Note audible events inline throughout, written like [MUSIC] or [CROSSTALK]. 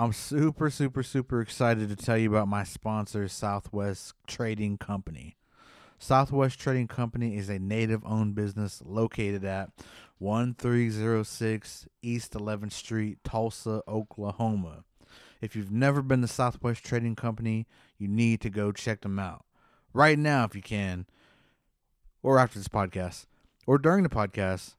I'm super, super, super excited to tell you about my sponsor, Southwest Trading Company. Southwest Trading Company is a native owned business located at 1306 East 11th Street, Tulsa, Oklahoma. If you've never been to Southwest Trading Company, you need to go check them out right now if you can, or after this podcast, or during the podcast.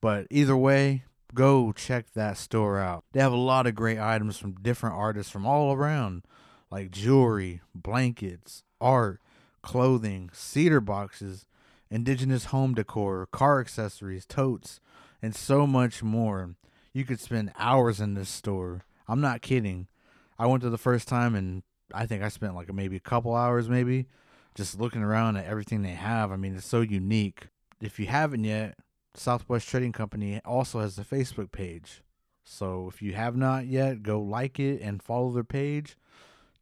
But either way, go check that store out. They have a lot of great items from different artists from all around, like jewelry, blankets, art, clothing, cedar boxes, indigenous home decor, car accessories, totes, and so much more. You could spend hours in this store. I'm not kidding. I went to the first time and I think I spent like maybe a couple hours maybe just looking around at everything they have. I mean, it's so unique. If you haven't yet, Southwest Trading Company also has a Facebook page. So if you have not yet, go like it and follow their page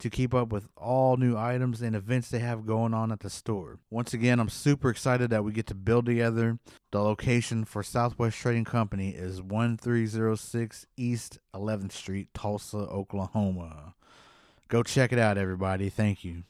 to keep up with all new items and events they have going on at the store. Once again, I'm super excited that we get to build together. The location for Southwest Trading Company is 1306 East 11th Street, Tulsa, Oklahoma. Go check it out, everybody. Thank you.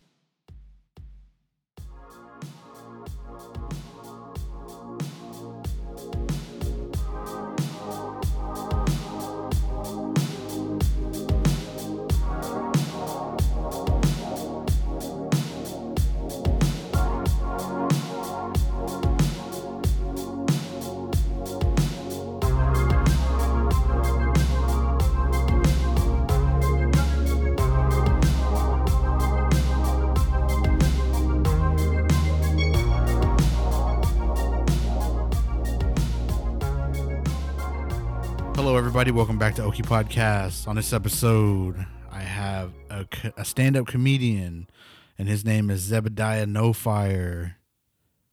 Everybody. Welcome back to Oki Podcast. On this episode, I have a, a stand up comedian, and his name is Zebediah No Fire.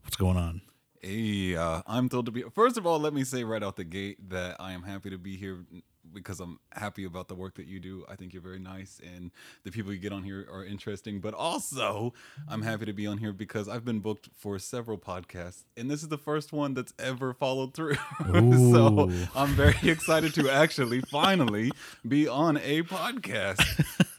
What's going on? Hey, uh, I'm thrilled to be. First of all, let me say right out the gate that I am happy to be here because I'm happy about the work that you do. I think you're very nice, and the people you get on here are interesting. But also, I'm happy to be on here because I've been booked for several podcasts, and this is the first one that's ever followed through. [LAUGHS] so I'm very [LAUGHS] excited to actually finally be on a podcast.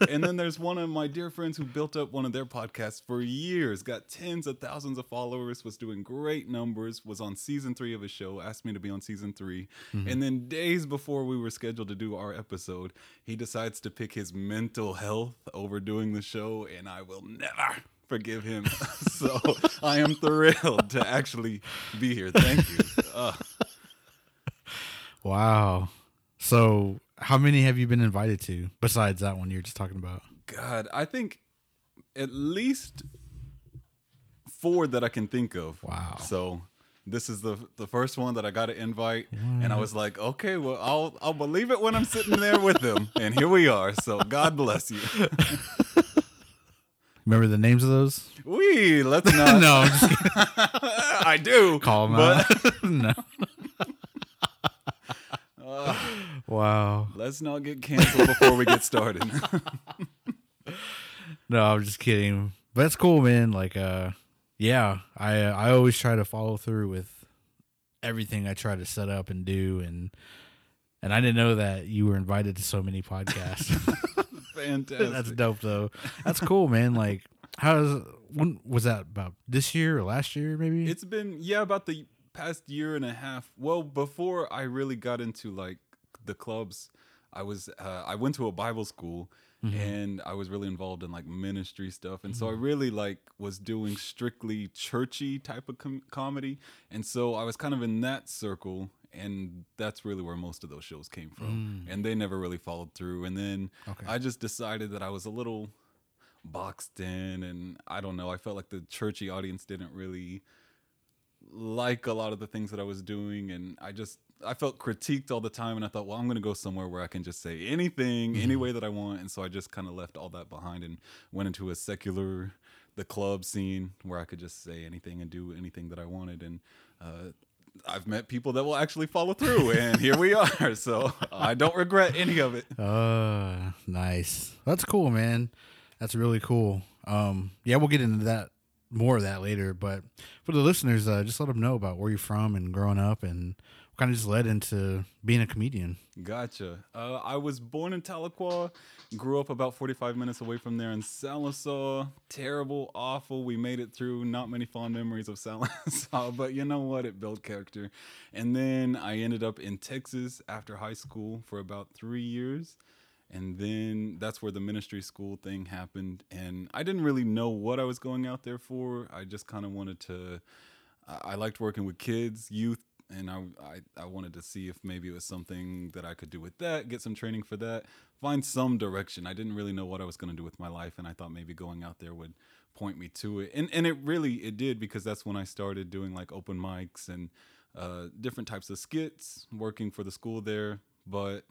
And then there's one of my dear friends who built up one of their podcasts for years, got tens of thousands of followers, was doing great numbers, was on season three of a show, asked me to be on season 3 And then days before we were scheduled to do our episode, he decides to pick his mental health over doing the show, and I will never forgive him. [LAUGHS] [LAUGHS] so I am thrilled to actually be here. Thank you. Uh, Wow. So, how many have you been invited to besides that one you're just talking about? God, I think at least four that I can think of. Wow. So this is the the first one that I got an invite, and I was like, okay, well, I'll I'll believe it when I'm sitting there with them, [LAUGHS] and here we are. So God bless you. [LAUGHS] Remember the names of those? We let's [LAUGHS] not. no. I do call them but out. no. Uh, Wow. let's not get canceled before we get started. [LAUGHS] No, I'm just kidding. But that's cool, man. Like, uh, yeah, I uh, I always try to follow through with everything I try to set up and do, and and I didn't know that you were invited to so many podcasts. [LAUGHS] Fantastic. that's dope, though. That's cool, man. Like, how's when was that about this year or last year, maybe? It's been yeah about the past year and a half. Well, before I really got into like the clubs, I was uh, I went to a Bible school mm-hmm. and I was really involved in like ministry stuff, and so I mm-hmm. really like was doing strictly churchy type of com- comedy, and so I was kind of in that circle. And that's really where most of those shows came from, mm. and they never really followed through. And then Okay. I just decided that I was a little boxed in, and I don't know. I felt like the churchy audience didn't really like a lot of the things that I was doing, and I just I felt critiqued all the time, and I thought, well, I'm gonna go somewhere where I can just say anything, any way that I want, and so I just kind of left all that behind and went into a secular, the club scene where I could just say anything and do anything that I wanted, and uh, I've met people that will actually follow through, [LAUGHS] and here we are. So I don't regret any of it. Uh, nice. That's cool, man. That's really cool. Um, yeah, we'll get into that more of that later. But for the listeners, uh, just let them know about where you're from and growing up and what kind of just led into being a comedian? Gotcha. Uh, I was born in Tahlequah, grew up about 45 minutes away from there in Sallisaw. Terrible, awful. We made it through. Not many fond memories of Sallisaw, [LAUGHS] but you know what? It built character. And then I ended up in Texas after high school for about three years. And then that's where the ministry school thing happened. And I didn't really know what I was going out there for. I just kind of wanted to. I liked working with kids, youth, and I, I I wanted to see if maybe it was something that I could do with that, get some training for that, find some direction. I didn't really know what I was going to do with my life, and I thought maybe going out there would point me to it. And and it really it did because that's when I started doing like open mics and uh, different types of skits, working for the school there. But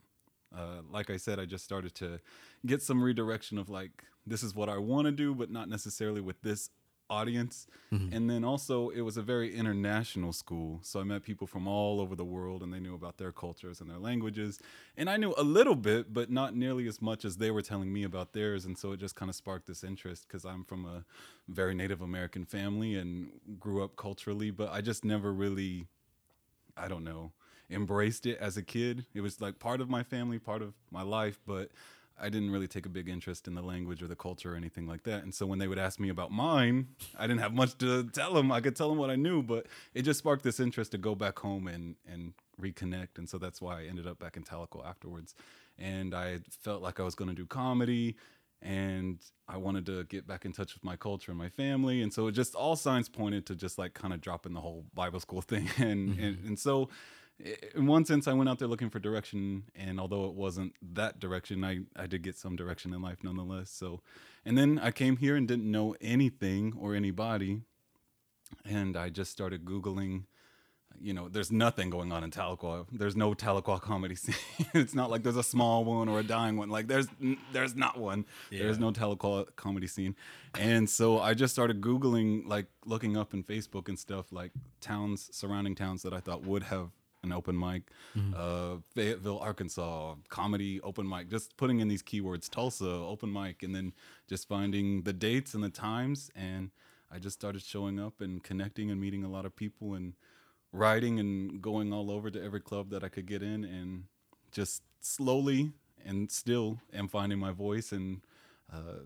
uh, like I said, I just started to get some redirection of like this is what I want to do, but not necessarily with this audience. And then also, it was a very international school, so I met people from all over the world, and they knew about their cultures and their languages. And I knew a little bit, but not nearly as much as they were telling me about theirs. And so it just kind of sparked this interest because I'm from a very Native American family and grew up culturally, but I just never really I don't know, embraced it as a kid. It was like part of my family, part of my life, but I didn't really take a big interest in the language or the culture or anything like that. And so when they would ask me about mine, I didn't have much to tell them. I could tell them what I knew, but it just sparked this interest to go back home and and reconnect. And so that's why I ended up back in Tahlequah afterwards. And I felt like I was going to do comedy and I wanted to get back in touch with my culture and my family. And so it just all signs pointed to just like kind of dropping the whole Bible school [LAUGHS] thing. And and, mm-hmm. and so in one sense I went out there looking for direction and although it wasn't that direction, I, I did get some direction in life nonetheless. So and then I came here and didn't know anything or anybody. And I just started Googling you know, there's nothing going on in Tahlequah. There's no Tahlequah [LAUGHS] comedy scene. it's not like there's a small one or a dying one. Like there's there's not one. There's no Tahlequah comedy scene. And so I just started googling, like looking up in Facebook and stuff, like towns, surrounding towns that I thought would have an open mic. Uh, Fayetteville, Arkansas, comedy open mic. Just putting in these keywords, Tulsa open mic, and then just finding the dates and the times. And I just started showing up and connecting and meeting a lot of people and writing and going all over to every club that I could get in and just slowly and still am finding my voice and uh,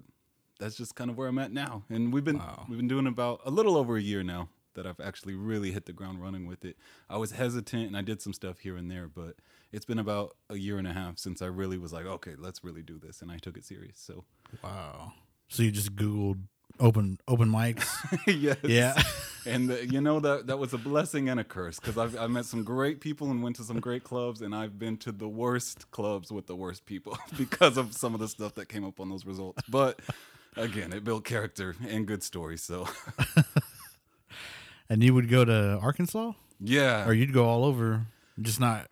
that's just kind of where I'm at now. And we've been Wow. we've been doing about a little over a year now that I've actually really hit the ground running with it. I was hesitant and I did some stuff here and there, but it's been about a year and a half since I really was like, okay, let's really do this, and I took it serious. So Wow. So you just Googled open open mics? [LAUGHS] yes. Yeah. [LAUGHS] and uh, you know that that was a blessing and a curse because I've I met some great people and went to some great clubs, and I've been to the worst clubs with the worst people [LAUGHS] because of some of the stuff that came up on those results. But again, it built character and good stories. So and you would go to Arkansas? yeah, Or you'd go all over, just not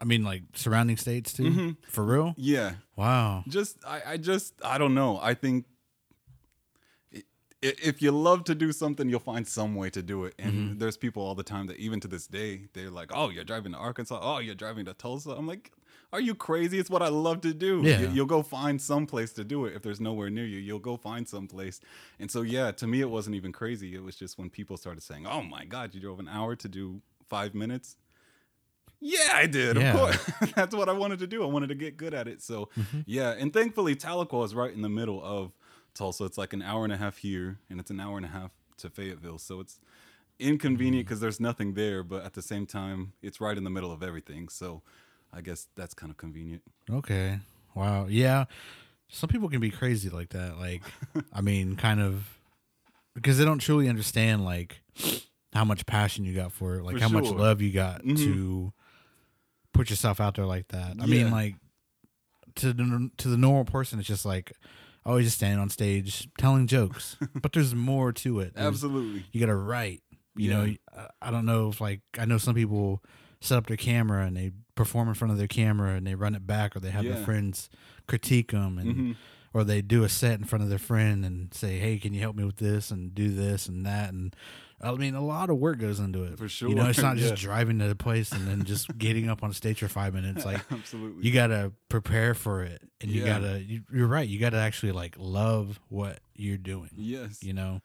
I mean like surrounding states too? Mm-hmm. For real? yeah. Wow. Just I I just I don't know. I think. If you love to do something, you'll find some way to do it. And Mm-hmm. there's people all the time that, even to this day, they're like, "Oh, you're driving to Arkansas. Oh, you're driving to Tulsa." I'm like, "Are you crazy? It's what I love to do. Yeah. You, you'll go find some place to do it. If there's nowhere near you, you'll go find some place." And so, yeah, to me, it wasn't even crazy. It was just when people started saying, "Oh my God, you drove an hour to do five minutes." Yeah, I did. Yeah. Of course. [LAUGHS] That's what I wanted to do. I wanted to get good at it. So, Mm-hmm. yeah. And thankfully, Tahlequah is right in the middle of Tulsa. It's like an hour and a half here, and it's an hour and a half to Fayetteville. So it's inconvenient because there's nothing there, but at the same time, it's right in the middle of everything. So I guess that's kind of convenient. Okay. Wow. Yeah. Some people can be crazy like that. Like, [LAUGHS] I mean, kind of because they don't truly understand like how much passion you got for it, like For how much love you got Mhm. to put yourself out there like that. I Yeah. mean, like to the to the normal person, it's just like oh, he's just standing on stage telling jokes, [LAUGHS] but there's more to it. There's- Absolutely. you got to write. You Yeah. know, I don't know if like I know some people set up their camera and they perform in front of their camera and they run it back, or they have Yeah. their friends critique them, and Mhm. or they do a set in front of their friend and say, "Hey, can you help me with this and do this and that?" And I mean, a lot of work goes into it. For sure. You know, it's not just [LAUGHS] yeah. driving to the place and then just getting up on stage for five minutes. Like [LAUGHS] Absolutely. you got to prepare for it, and you Yeah. got to. You, you're right. You got to actually like love what you're doing yes. you know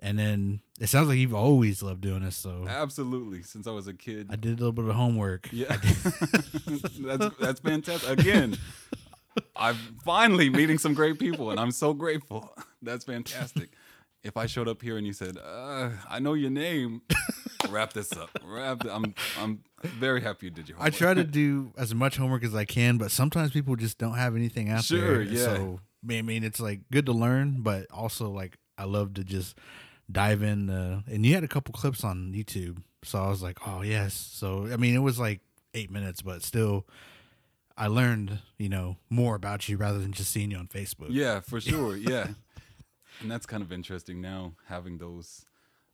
and then it sounds like you've always loved doing this. So Absolutely, since I was a kid. I did a little bit of homework. Yeah, [LAUGHS] that's that's fantastic. Again, I'm finally meeting some great people, and I'm so grateful. [LAUGHS] That's fantastic. If I showed up here and you said, uh, "I know your name," wrap this up. Wrap. th- I'm I'm very happy you did your I try to do as much homework as I can, but sometimes people just don't have anything out Sure, there. yeah. So I mean, it's like good to learn, but also like I love to just dive in. Uh, and you had a couple clips on YouTube, so I was like, oh yes. So I mean, it was like eight minutes, but still, I learned you know more about you rather than just seeing you on Facebook. Yeah, for [LAUGHS] sure. Yeah. and that's kind of interesting now having those.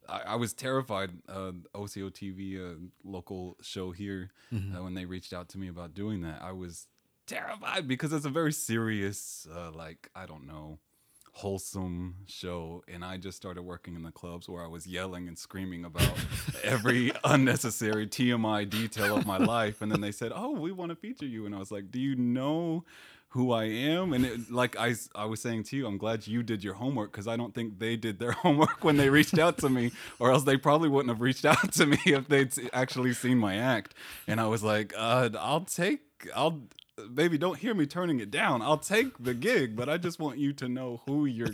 I, I was terrified. Uh, Osiyo TV, a local show here, uh, when they reached out to me about doing that, I was terrified because it's a very serious, uh, like I don't know, wholesome show, and I just started working in the clubs where I was yelling and screaming about every [LAUGHS] unnecessary TMI detail of my life, and then they said, "Oh, we want to feature you," and I was like, "Do you know?" who I am. And it, like I was saying to you, I'm glad you did your homework because I don't think they did their [LAUGHS] homework when they reached out to me, or else they probably wouldn't have reached out to me if they'd actually seen my act. And I was like, uh, I'll take, I'll, baby, don't hear me turning it down. I'll take the gig, but I just want you to know who you're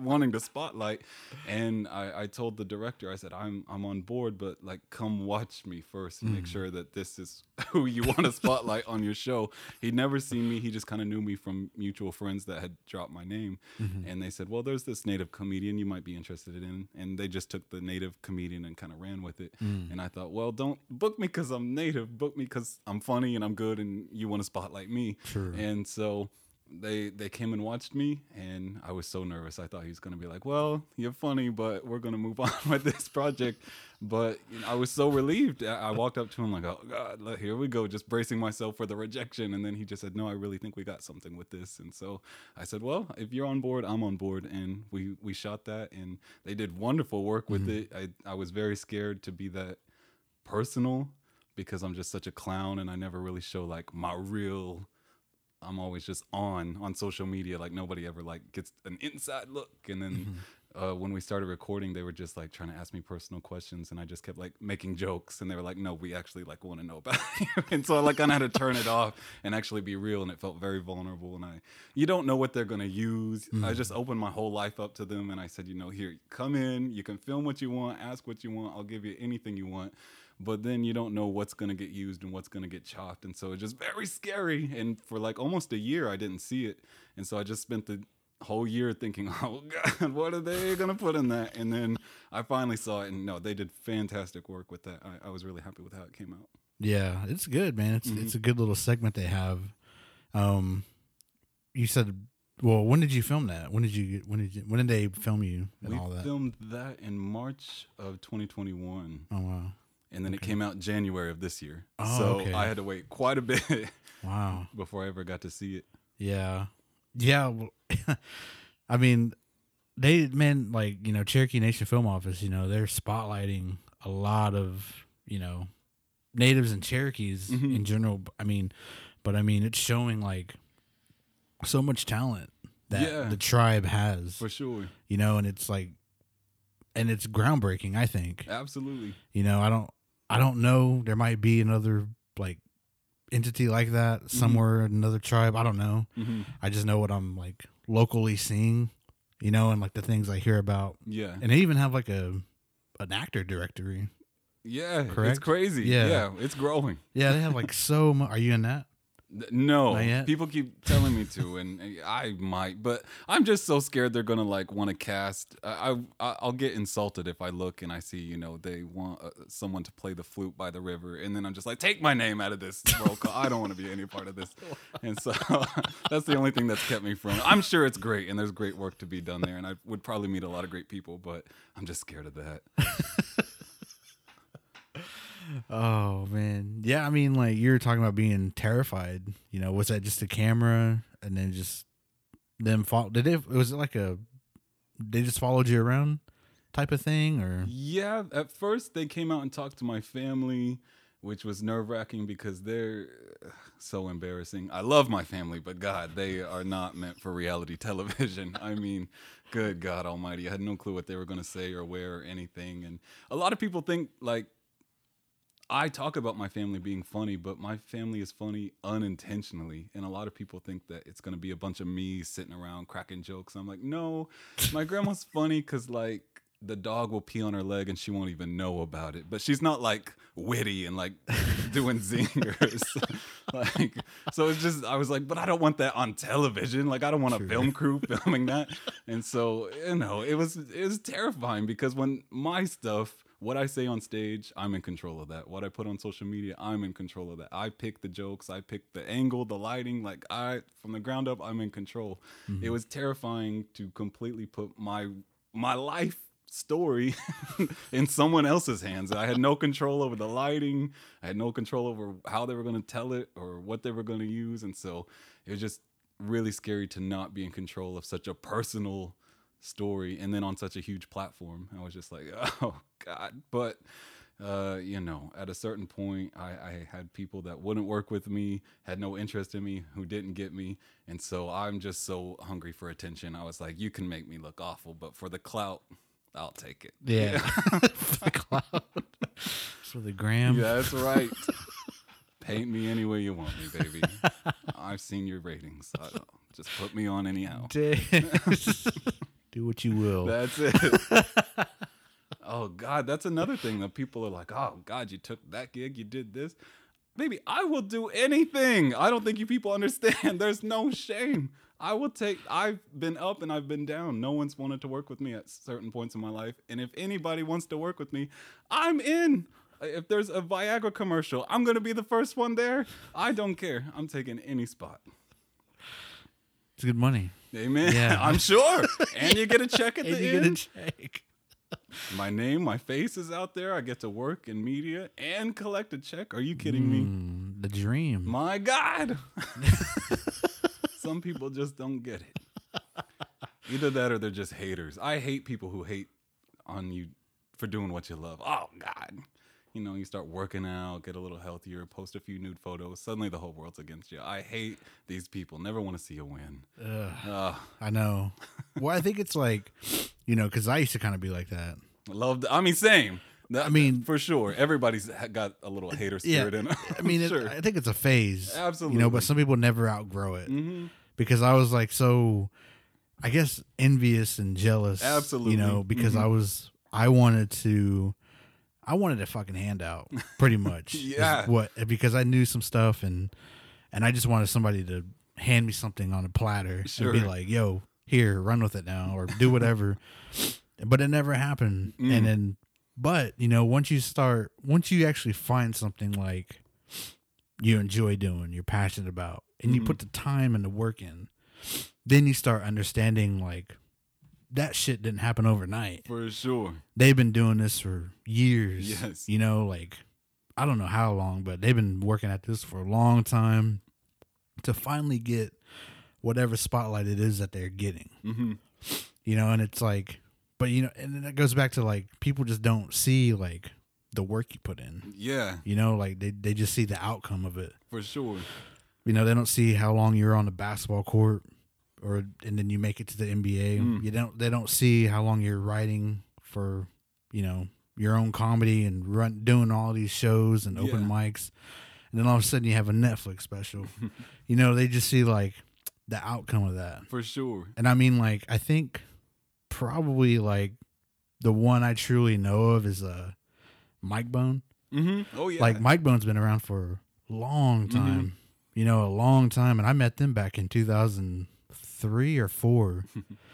wanting to spotlight. And I, I told the director, I said, I'm, I'm on board, but like, come watch me first and make hmm. sure that this is [LAUGHS] who you want to spotlight on your show. He'd never seen me. He just kind of knew me from mutual friends that had dropped my name. Mm-hmm. And they said, Well, there's this native comedian you might be interested in. And they just took the native comedian and kind of ran with it. Hmm. And I thought, Well, don't book me because I'm native. Book me because I'm funny and I'm good and you want to spotlight me. Sure. And so they they came and watched me and I was so nervous. I thought he was gonna be like, Well, you're funny, but we're gonna move [LAUGHS] on with this project. But you know, I was so relieved. I walked up to him like, Oh God, look, here we go, just bracing myself for the rejection. And then he just said, No, I really think we got something with this. And so I said, Well, if you're on board, I'm on board. And we we shot that and they did wonderful work with mm-hmm. it. I, I was very scared to be that personal because I'm just such a clown and I never really show like my real I'm always just on on social media like nobody ever like gets an inside look. And then uh, when we started recording they were just like trying to ask me personal questions. And I just kept like making jokes. And they were like no we actually like want to know about [LAUGHS] you. And so I like kind of had to turn it off and actually be real. And it felt very vulnerable. And I you don't know what they're gonna use. I just opened my whole life up to them. And I said you know here come in. You can film what you want. Ask what you want. I'll give you anything you want but then you don't know what's going to get used and what's going to get chopped and so it's just very scary and for like almost a year i didn't see it and so i just spent the whole year thinking [LAUGHS] oh god what are they going to put in that and then i finally saw it and no they did fantastic work with that i, I was really happy with how it came out Yeah, it's good, man. It's Mm-hmm. it's a good little segment they have. Um, you said, well, when did you film that? When did you when did you, when did they film you and we all that? filmed that in march of 2021 oh wow, and then it came out January of this year Oh, so okay. i had to wait quite a bit [LAUGHS] wow. before i ever got to see it Yeah, yeah. Well, [LAUGHS] I mean, they man, like you know, Cherokee Nation Film Office. You know, they're spotlighting a lot of you know natives and Cherokees Mhm. in general. I mean, but I mean, it's showing like so much talent that Yeah. the tribe has. for sure You know, and it's like, and it's groundbreaking. I think. absolutely You know, I don't, I don't know. There might be another like entity like that somewhere, another tribe. I don't know. hmm I just know what I'm like locally seeing, you know, and like the things I hear about. yeah And they even have like a an actor directory. Yeah, Correct? it's crazy. Yeah. Yeah. it's growing. Yeah, they have like so much. Are you in that? No, people keep telling me to, and I might, but I'm just so scared they're gonna like want to cast. I, I I'll get insulted if I look and I see you know they want uh, someone to play the flute by the river, and then I'm just like, take my name out of this roll call. I don't want to be any part of this, [LAUGHS] and so [LAUGHS] that's the only thing that's kept me from. I'm sure it's great, and there's great work to be done there, and I would probably meet a lot of great people, but I'm just scared of that. [LAUGHS] Oh man, yeah. I mean, like you were talking about being terrified. You know, was that just a camera and then just them follow? Did it? Was it like a? They just followed you around, type of thing, or Yeah, at first they came out and talked to my family, which was nerve wracking because they're so embarrassing. I love my family, but God, they are not meant for reality [LAUGHS] television. I mean, good God Almighty, I had no clue what they were going to say or wear or anything. And a lot of people think like I talk about my family being funny, but my family is funny unintentionally. And a lot of people think that it's going to be a bunch of me sitting around cracking jokes. I'm like, no, my grandma's funny because, like, the dog will pee on her leg and she won't even know about it. But she's not like witty and like [LAUGHS] doing zingers. [LAUGHS] like, so it's just, I was like, but I don't want that on television. Like, I don't want a film crew [LAUGHS] filming that. And so, you know, it was, it was terrifying because when my stuff, what I say on stage, I'm in control of that. What I put on social media, I'm in control of that. I pick the jokes, I pick the angle, the lighting. Like I, from the ground up, I'm in control. Mm-hmm. It was terrifying to completely put my my life story [LAUGHS] in someone else's hands. I had no control over the lighting. I had no control over how they were going to tell it or what they were going to use, and so it was just really scary to not be in control of such a personal story and then on such a huge platform i was just like [LAUGHS] oh god. But uh, you know at a certain point I, I had people that wouldn't work with me had no interest in me who didn't get me and so i'm just so hungry for attention i was like you can make me look awful but for the clout i'll take it. Yeah, [LAUGHS] [LAUGHS] for the clout. For the gram. Yeah that's right. Paint me any way you want me baby. I've seen your ratings. Just put me on anyhow do what you will. That's it. [LAUGHS] oh God, that's another thing that people are like, oh God, you took that gig, you did this. Baby, I will do anything. I don't think you people understand. [LAUGHS] There's no shame. I will take I've been up and I've been down. No one's wanted to work with me at certain points in my life. And if anybody wants to work with me, I'm in. If there's a Viagra commercial, I'm going to be the first one there. I don't care. I'm taking any spot. It's good money. Amen. Yeah. [LAUGHS] I'm sure. And you get a check at [LAUGHS] and the you end. get a check. my name, my face is out there. I get to work in media and collect a check. Are you kidding mm, me? The dream. My God. [LAUGHS] Some people just don't get it. Either that or they're just haters. I hate people who hate on you for doing what you love. Oh God you know, you start working out, get a little healthier, post a few nude photos, suddenly the whole world's against you. I hate these people. Never want to see you win. Ugh, Ugh. I know. well, I think it's like, you know, because I used to kind of be like that. Loved. I mean, same. I mean, for sure, everybody's got a little hater spirit yeah, in [LAUGHS] it. I mean, sure. it, I think it's a phase. Absolutely. You know, but some people never outgrow it. Mm-hmm. Because I was like so, I guess envious and jealous. Absolutely. You know, because mm-hmm. I was, I wanted to I wanted a fucking handout, pretty [LAUGHS] much. yeah. What because I knew some stuff and and I just wanted somebody to hand me something on a platter sure. and be like, "Yo, here, run with it now," or do whatever. but it never happened. Mm. And then, but you know, once you start, once you actually find something like you enjoy doing, you're passionate about, and mm-hmm. you put the time and the work in, then you start understanding like that shit didn't happen overnight. For sure. They've been doing this for years. Yes. You know, like I don't know how long, but they've been working at this for a long time to finally get whatever spotlight it is that they're getting. Mm-hmm. You know, and it's like, but you know, and then it goes back to like people just don't see like the work you put in. Yeah. You know, like they they just see the outcome of it. For sure. You know, they don't see how long you're on the basketball court or and then you make it to the NBA. Mm. You don't they don't see how long you're writing for, you know, your own comedy and run doing all these shows and open yeah. mics. And then all of a sudden you have a Netflix special. [LAUGHS] you know, they just see like the outcome of that. For sure. And I mean like I think probably like the one I truly know of is uh Mike Bone. Mm-hmm. Oh yeah. Like Mike Bone's been around for a long mm-hmm. time. Mm-hmm. You know, a long time and I met them back in 2000 three or four,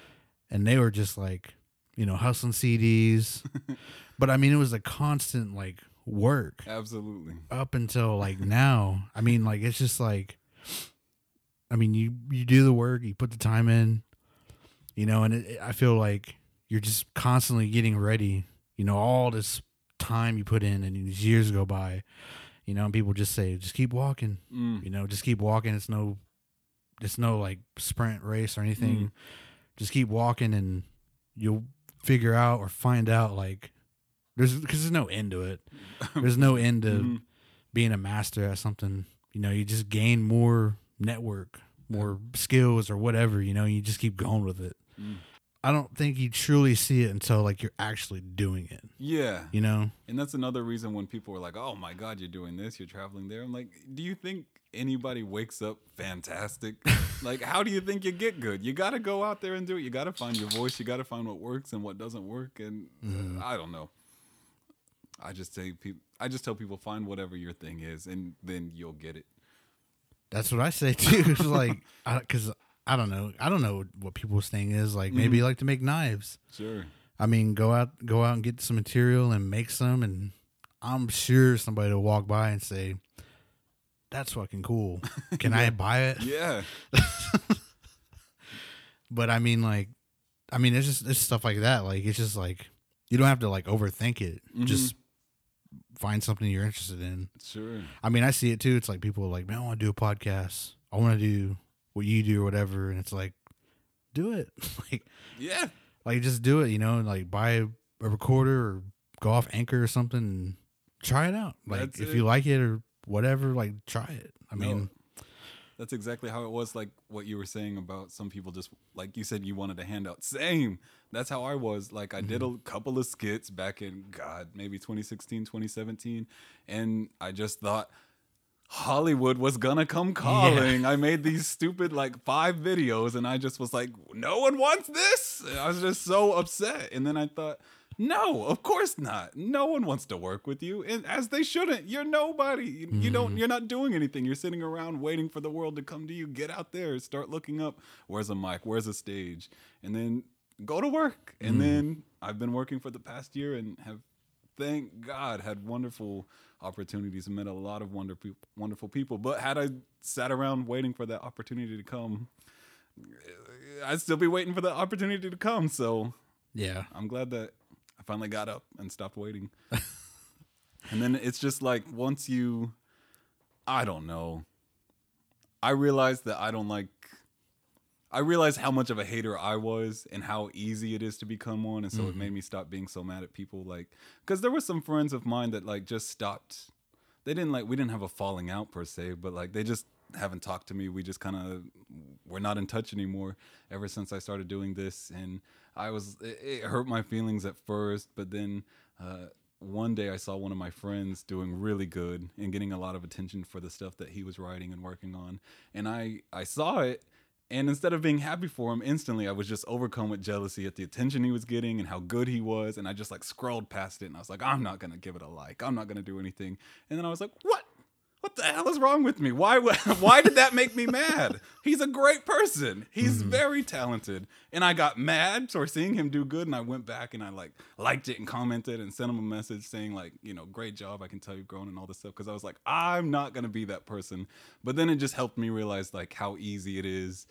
[LAUGHS] and they were just like, you know, hustling CDs. [LAUGHS] but I mean, it was a constant like work. Absolutely. Up until like now, I mean, like it's just like, I mean, you you do the work, you put the time in, you know, and it, I feel like you're just constantly getting ready. You know, all this time you put in, and these years go by. You know, and people just say, just keep walking. Mm. You know, just keep walking. It's no it's no like sprint race or anything. Mm. Just keep walking and you'll figure out or find out like there's because there's no end to it. [LAUGHS] There's no end to mm-hmm. being a master at something, you know, you just gain more network, more skills or whatever, you know, you just keep going with it. Mm. I don't think you truly see it until like you're actually doing it, Yeah. you know? And that's another reason when people are like, "Oh my God, you're doing this, you're traveling there." I'm like, "Do you think anybody wakes up fantastic? like, how do you think you get good? You got to go out there and do it. You got to find your voice. You got to find what works and what doesn't work. And uh, I don't know. I just say people. I just tell people find whatever your thing is, and then you'll get it. That's what I say too. [LAUGHS] It's like, because I, don't know. I don't know what people's thing is. Like, maybe you like to make knives. Sure. I mean, go out, go out and get some material and make some, and I'm sure somebody will walk by and say, "That's fucking cool. [LAUGHS] Can I buy it?" Yeah. [LAUGHS] But I mean, like, I mean, it's just it's stuff like that. Like, it's just like you don't have to like overthink it. Mm-hmm. Just find something you're interested in. Sure. I mean, I see it too. It's like people are like, "Man, I want to do a podcast. I want to do what you do or whatever," and it's like, do it. [LAUGHS] like, Yeah. like just do it. You know, like buy a, a recorder or go off Anchor or something and try it out. Like, That's if it. you like it or whatever, like try it. I No, mean, That's exactly how it was. Like what you were saying about some people just like you said you wanted a handout. Same. That's how I was. Like I did mm-hmm. a couple of skits back in God maybe 2016, 2017, and I just thought Hollywood was gonna come calling. I made these stupid like five videos, and I just was like, no one wants this. I was just so upset, and then I thought. No, of course not. No one wants to work with you, and as they shouldn't. You're nobody. You, you don't. Mm. You're not doing anything. You're sitting around waiting for the world to come to you. Get out there. Start looking up. Where's a mic? Where's a stage? And then go to work. And mm. then I've been working for the past year and have, thank God, had wonderful opportunities and met a lot of wonder wonderful people. But had I sat around waiting for that opportunity to come, I'd still be waiting for the opportunity to come. So yeah, I'm glad that finally got up and stopped waiting. [LAUGHS] and then it's just like once you, I don't know, I realized that I don't like. I realized how much of a hater I was and how easy it is to become one, and so it made mm-hmm. me stop being so mad at people. Like, because there were some friends of mine that like just stopped. They didn't like we didn't have a falling out per se, but like they just haven't talked to me. We just kind of we're not in touch anymore ever since I started doing this, and I was it, it hurt my feelings at first, but then uh, one day I saw one of my friends doing really good and getting a lot of attention for the stuff that he was writing and working on, and I I saw it. And instead of being happy for him instantly, I was just overcome with jealousy at the attention he was getting and how good he was. And I just like scrolled past it and I was like, I'm not going to give it a like. I'm not going to do anything. And then I was like, what? What the hell is wrong with me? Why [LAUGHS] why did that make me mad? He's a great person. He's very talented. And I got mad for seeing him do good and I went back and I like liked it and commented and sent him a message saying like, you know, great job. I can tell you've grown and all this stuff cuz I was like, I'm not going to be that person. But then it just helped me realize like how easy it is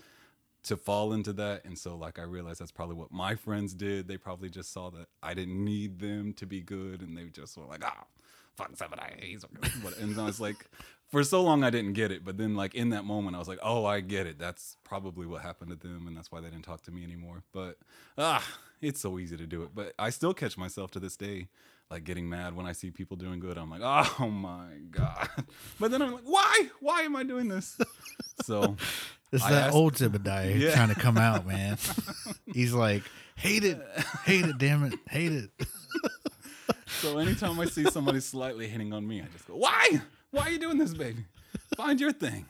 to fall into that and so like i realized that's probably what my friends did they probably just saw that i didn't need them to be good and they just were like ah fuck seven he's what and i was like for so long i didn't get it but then like in that moment i was like oh i get it. That's probably what happened to them and that's why they didn't talk to me anymore. But ah it's so easy to do it. But i still catch myself to this day like getting mad when i see people doing good. I'm like [LAUGHS] oh my god. But then i'm like why? Why am i doing this? [LAUGHS] So it's I that asked- old Zebediah [LAUGHS] Yeah. trying to come out, man. He's like, hate it, hate it, damn it, hate it. So anytime I see somebody [LAUGHS] slightly hitting on me, I just go, "Why? Why are you doing this, baby? Find your thing."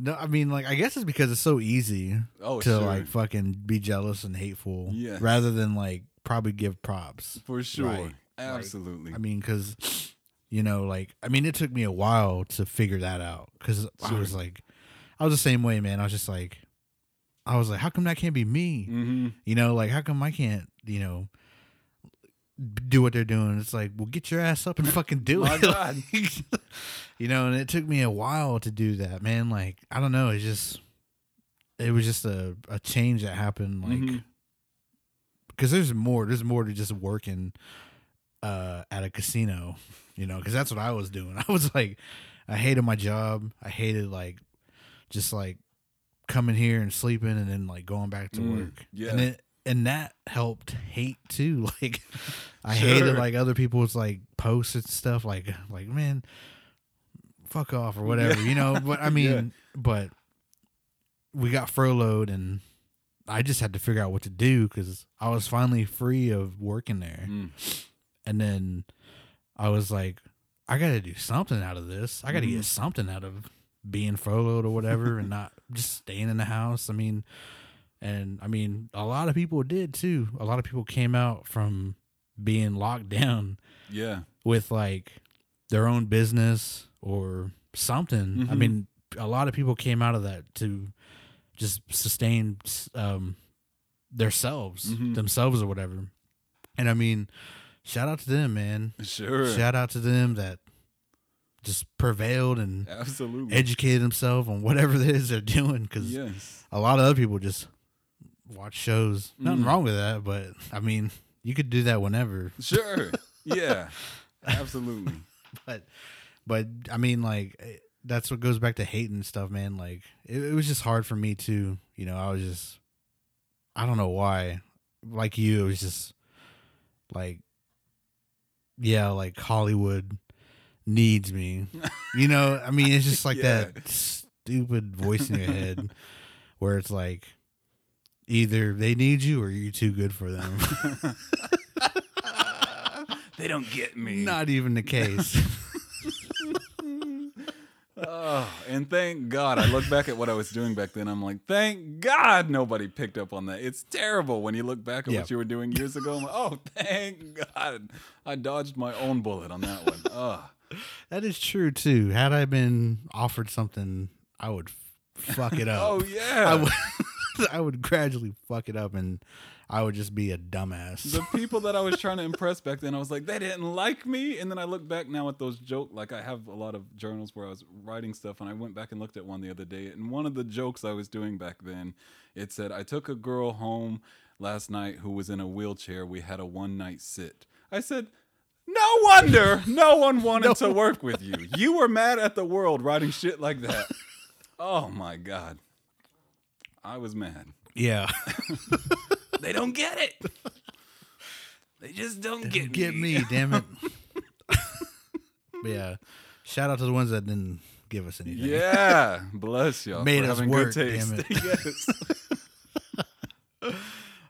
No, I mean, like, I guess it's because it's so easy Oh, to sure. like fucking be jealous and hateful, rather than like probably give props. For sure, Right. absolutely. I mean, because you know, like, I mean, it took me a while to figure that out because I was like, I was the same way, man. I was just like, I was like, how come that can't be me? hmm You know, like, how come I can't, you know, do what they're doing? It's like, well, get your ass up and fucking do [LAUGHS] it. [LAUGHS] Like, you know, and it took me a while to do that, man. Like, I don't know. It's just, it was just a, a change that happened. Like, Mhm. because there's more, there's more to just working uh, at a casino, you know, because that's what I was doing. [LAUGHS] I was like, I hated my job. I hated, like, just like coming here and sleeping and then like going back to Mm, work. yeah. And it, and that helped hate too. [LAUGHS] Like I hated like other people's like posts and stuff. Like like man, fuck off or whatever, you know. [LAUGHS] But I mean, Yeah. but we got furloughed and. I just had to figure out what to do because I was finally free of working there. Mm. And then I was like, I got to do something out of this. I got to Mhm. get something out of being furloughed or whatever and not just staying in the house. I mean, and I mean, a lot of people did too. A lot of people came out from being locked [LAUGHS] down Yeah. with like their own business or something. I Mhm. mean, a lot of people came out of that to just sustain um, themselves, Mhm. themselves or whatever. And I mean, shout out to them, man. Sure. Shout out to them that just prevailed and Absolutely. educated himself on whatever [LAUGHS] it is they're doing. Because yes. a lot of other people just watch shows. Nothing Mm. wrong with that, but I mean, you could do that whenever. Sure. [LAUGHS] Yeah. [LAUGHS] Absolutely. but but I mean like eh, that's what goes back to hating stuff, man. Like it, it was just hard for me too. You know, I was just I don't know why. Like you, it was just like yeah, like Hollywood needs me. You know, I mean it's just [LAUGHS] like Yeah. that stupid voice in your head where it's like either they need you or you're too good for them. [LAUGHS] they don't get me. Not even the case. [LAUGHS] Oh, and thank God. I look back at what I was doing back then. I'm like, thank God nobody picked up on that. It's terrible when you look back at Yeah. what you were doing years ago. Like, oh, thank God. I dodged my own bullet on that one. Oh, That is true too. Had I been offered something, I would fuck it up. [LAUGHS] oh I yeah. would, [LAUGHS] I would gradually fuck it up, and I would just be a dumbass. the [LAUGHS] people that I was trying to impress back then, I was like, they didn't like me. And then I look back now at those jokes. Like I have a lot of journals where I was writing stuff, and I went back and looked at one the other day. And one of the jokes I was doing back then, it said, I took a girl home last night who was in a wheelchair. We had a one night sit. I said, no wonder no one [LAUGHS] wanted to work with you. You were mad at the world writing shit like that. Oh my God. I was mad. yeah, [LAUGHS] They don't get it. They just don't get, me. get me, damn it. [LAUGHS] Yeah, shout out to the ones that didn't give us anything. Yeah, bless y'all. Made us work, good damn it. yes.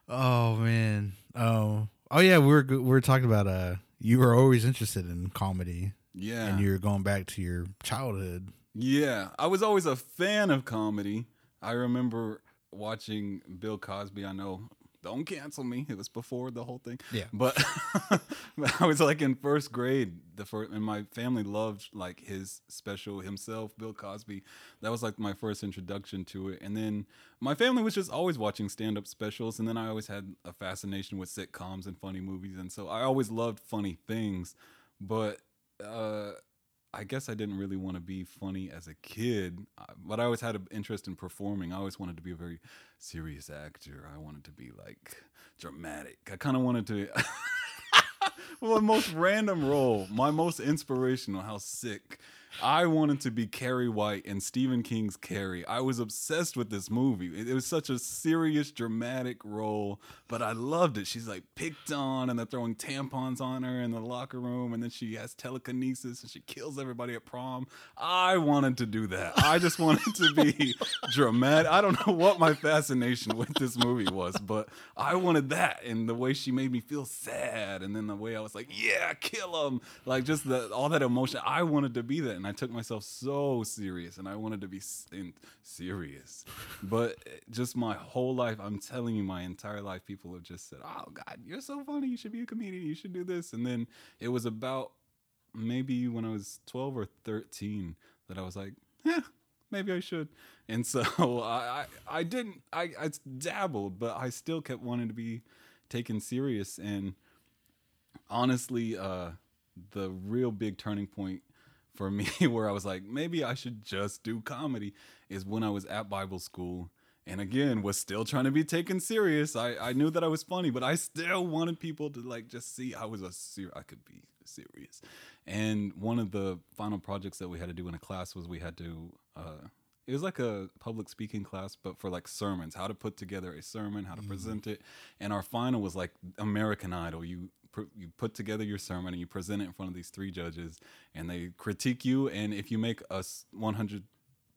Oh man. Oh. Oh yeah. We were we were talking about uh. You were always interested in comedy, Yeah. and you're going back to your childhood. yeah. I was always a fan of comedy. I remember watching Bill Cosby. I know. Don't cancel me. It was before the whole thing. Yeah. But [LAUGHS] I was like in first grade, the first, and my family loved like his special himself, Bill Cosby. That was like my first introduction to it. And then my family was just always watching stand up specials. And then I always had a fascination with sitcoms and funny movies. And so I always loved funny things. But uh, I guess I didn't really want to be funny as a kid, uh, but I always had an interest in performing. I always wanted to be a very serious actor. I wanted to be like dramatic. I kind of wanted to. [LAUGHS] well, most random role, my most inspirational, how sick. I wanted to be Carrie White in Stephen King's Carrie. I was obsessed with this movie. It, it was such a serious, dramatic role, but I loved it. She's like picked on, and they're throwing tampons on her in the locker room, and then she has telekinesis and she kills everybody at prom. I wanted to do that. I just [LAUGHS] wanted to be dramatic. I don't know what my fascination with this movie was, but I wanted that, and the way she made me feel sad, and then the way I was like, "Yeah, kill him!" Like just the all that emotion. I wanted to be that, and I took myself so serious, and I wanted to be in, serious. [LAUGHS] But just my whole life, I'm telling you, my entire life, people have just said, "Oh God, you're so funny. You should be a comedian. You should do this." And then it was about maybe when I was 12 or 13 that I was like, "Yeah, maybe I should." And so [LAUGHS] I, I, I didn't. I, I dabbled, but I still kept wanting to be taken serious. And honestly, uh, the real big turning point for me, [LAUGHS] where I was like, maybe I should just do comedy, is when I was at Bible school. And again, was still trying to be taken serious. I, I knew that I was funny, but I still wanted people to like just see I was a ser- I could be serious. And one of the final projects that we had to do in a class was we had to uh, it was like a public speaking class, but for like sermons, how to put together a sermon, how to present it. And our final was like American Idol. You you put together your sermon and you present it in front of these three judges, and they critique you. And if you make a one hundred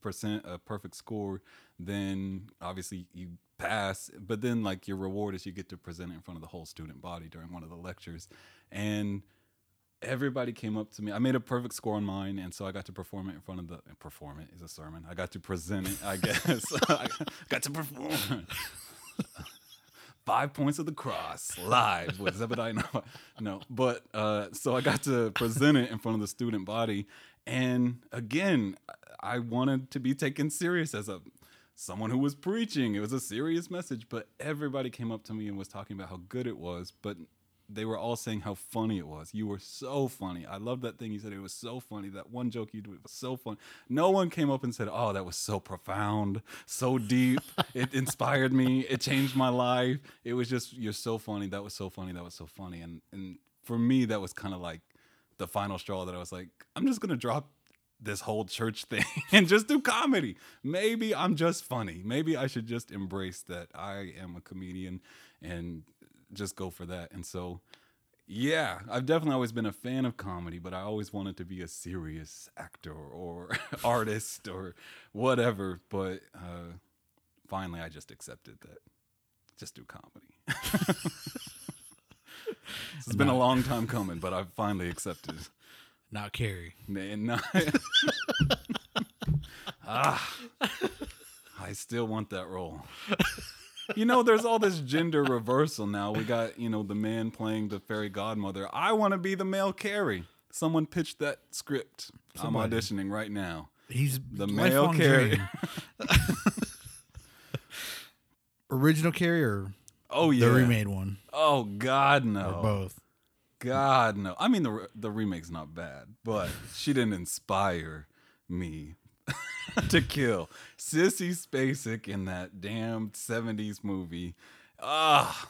percent a perfect score, then obviously you pass. But then like your reward is you get to present it in front of the whole student body during one of the lectures, and everybody came up to me. I made a perfect score on mine, and so I got to perform it in front of the perform it is a sermon. I got to present it. I [LAUGHS] guess [LAUGHS] I got to perform. Five points of the cross live with Zebediah. No, no, but uh, so I got to present it in front of the student body, and again, I wanted to be taken serious as a someone who was preaching. It was a serious message, but everybody came up to me and was talking about how good it was, but they were all saying how funny it was. You were so funny. I love that thing you said. It was so funny. That one joke you did was so funny. No one came up and said, "Oh, that was so profound, so deep. it [LAUGHS] inspired me. It changed my life." It was just, "You're so funny. That was so funny. That was so funny." And and for me, that was kind of like the final straw. That I was like, I'm just gonna drop this whole church [LAUGHS] thing and just do comedy. Maybe I'm just funny. Maybe I should just embrace that I am a comedian and just go for that. And so, yeah, I've definitely always been a fan of comedy, but I always wanted to be a serious actor or [LAUGHS] artist or whatever. But uh, finally, I just accepted that. Just do comedy. [LAUGHS] it's been a long time coming, but I've finally accepted. Not Carrie. Man, no. [LAUGHS] ah, I still want that role. You know, there's all this gender reversal now. We got, you know, the man playing the fairy godmother. I want to be the male Carrie. Someone pitched that script. Somebody. I'm auditioning right now. He's The male Carrie. [LAUGHS] Original Carrie or Oh yeah. the remade one Oh God, no. or both? God no. I mean the the remake's not bad, but she didn't inspire me [LAUGHS] to kill Sissy Spacek in that damn 70s movie. Ah,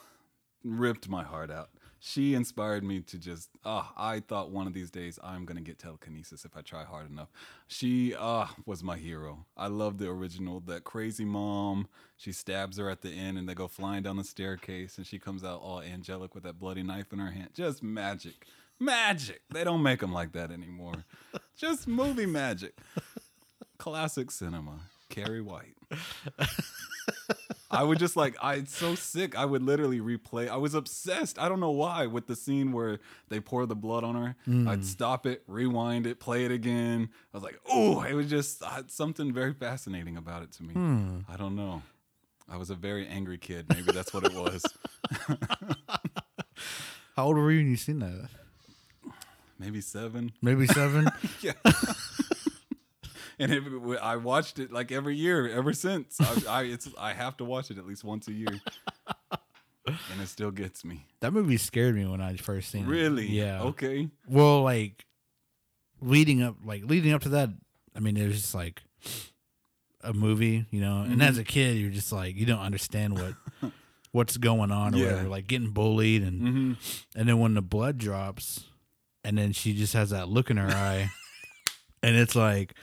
ripped my heart out. She inspired me to just ah, I thought one of these days I'm going to get telekinesis if I try hard enough. She ah was my hero. I love the original that crazy mom. She stabs her at the end and they go flying down the staircase and she comes out all angelic with that bloody knife in her hand. Just magic. Magic. They don't make them like that anymore. [LAUGHS] Just movie magic. Classic cinema. Carrie White. I would just like I it's so sick. I would literally replay. I was obsessed. I don't know why with the scene where they pour the blood on her. I'd stop it, rewind it, play it again. I was like, oh, it was just uh, something very fascinating about it to me. I don't know. I was a very angry kid. Maybe that's what it was. [LAUGHS] How old were you when you seen that? Maybe seven. Maybe seven. [LAUGHS] Yeah. [LAUGHS] and it, I watched it like every year ever since. I, I it's I have to watch it at least once a year, and it still gets me. that movie scared me when I first seen it. Really? Yeah. Okay. Well, like leading up, like leading up to that, I mean, it was just like a movie, you know. And Mm-hmm. as a kid, you're just like you don't understand what [LAUGHS] what's going on or Yeah. whatever. Like getting bullied, and Mm-hmm. and then when the blood drops, and then she just has that look in her eye, [LAUGHS] and it's like.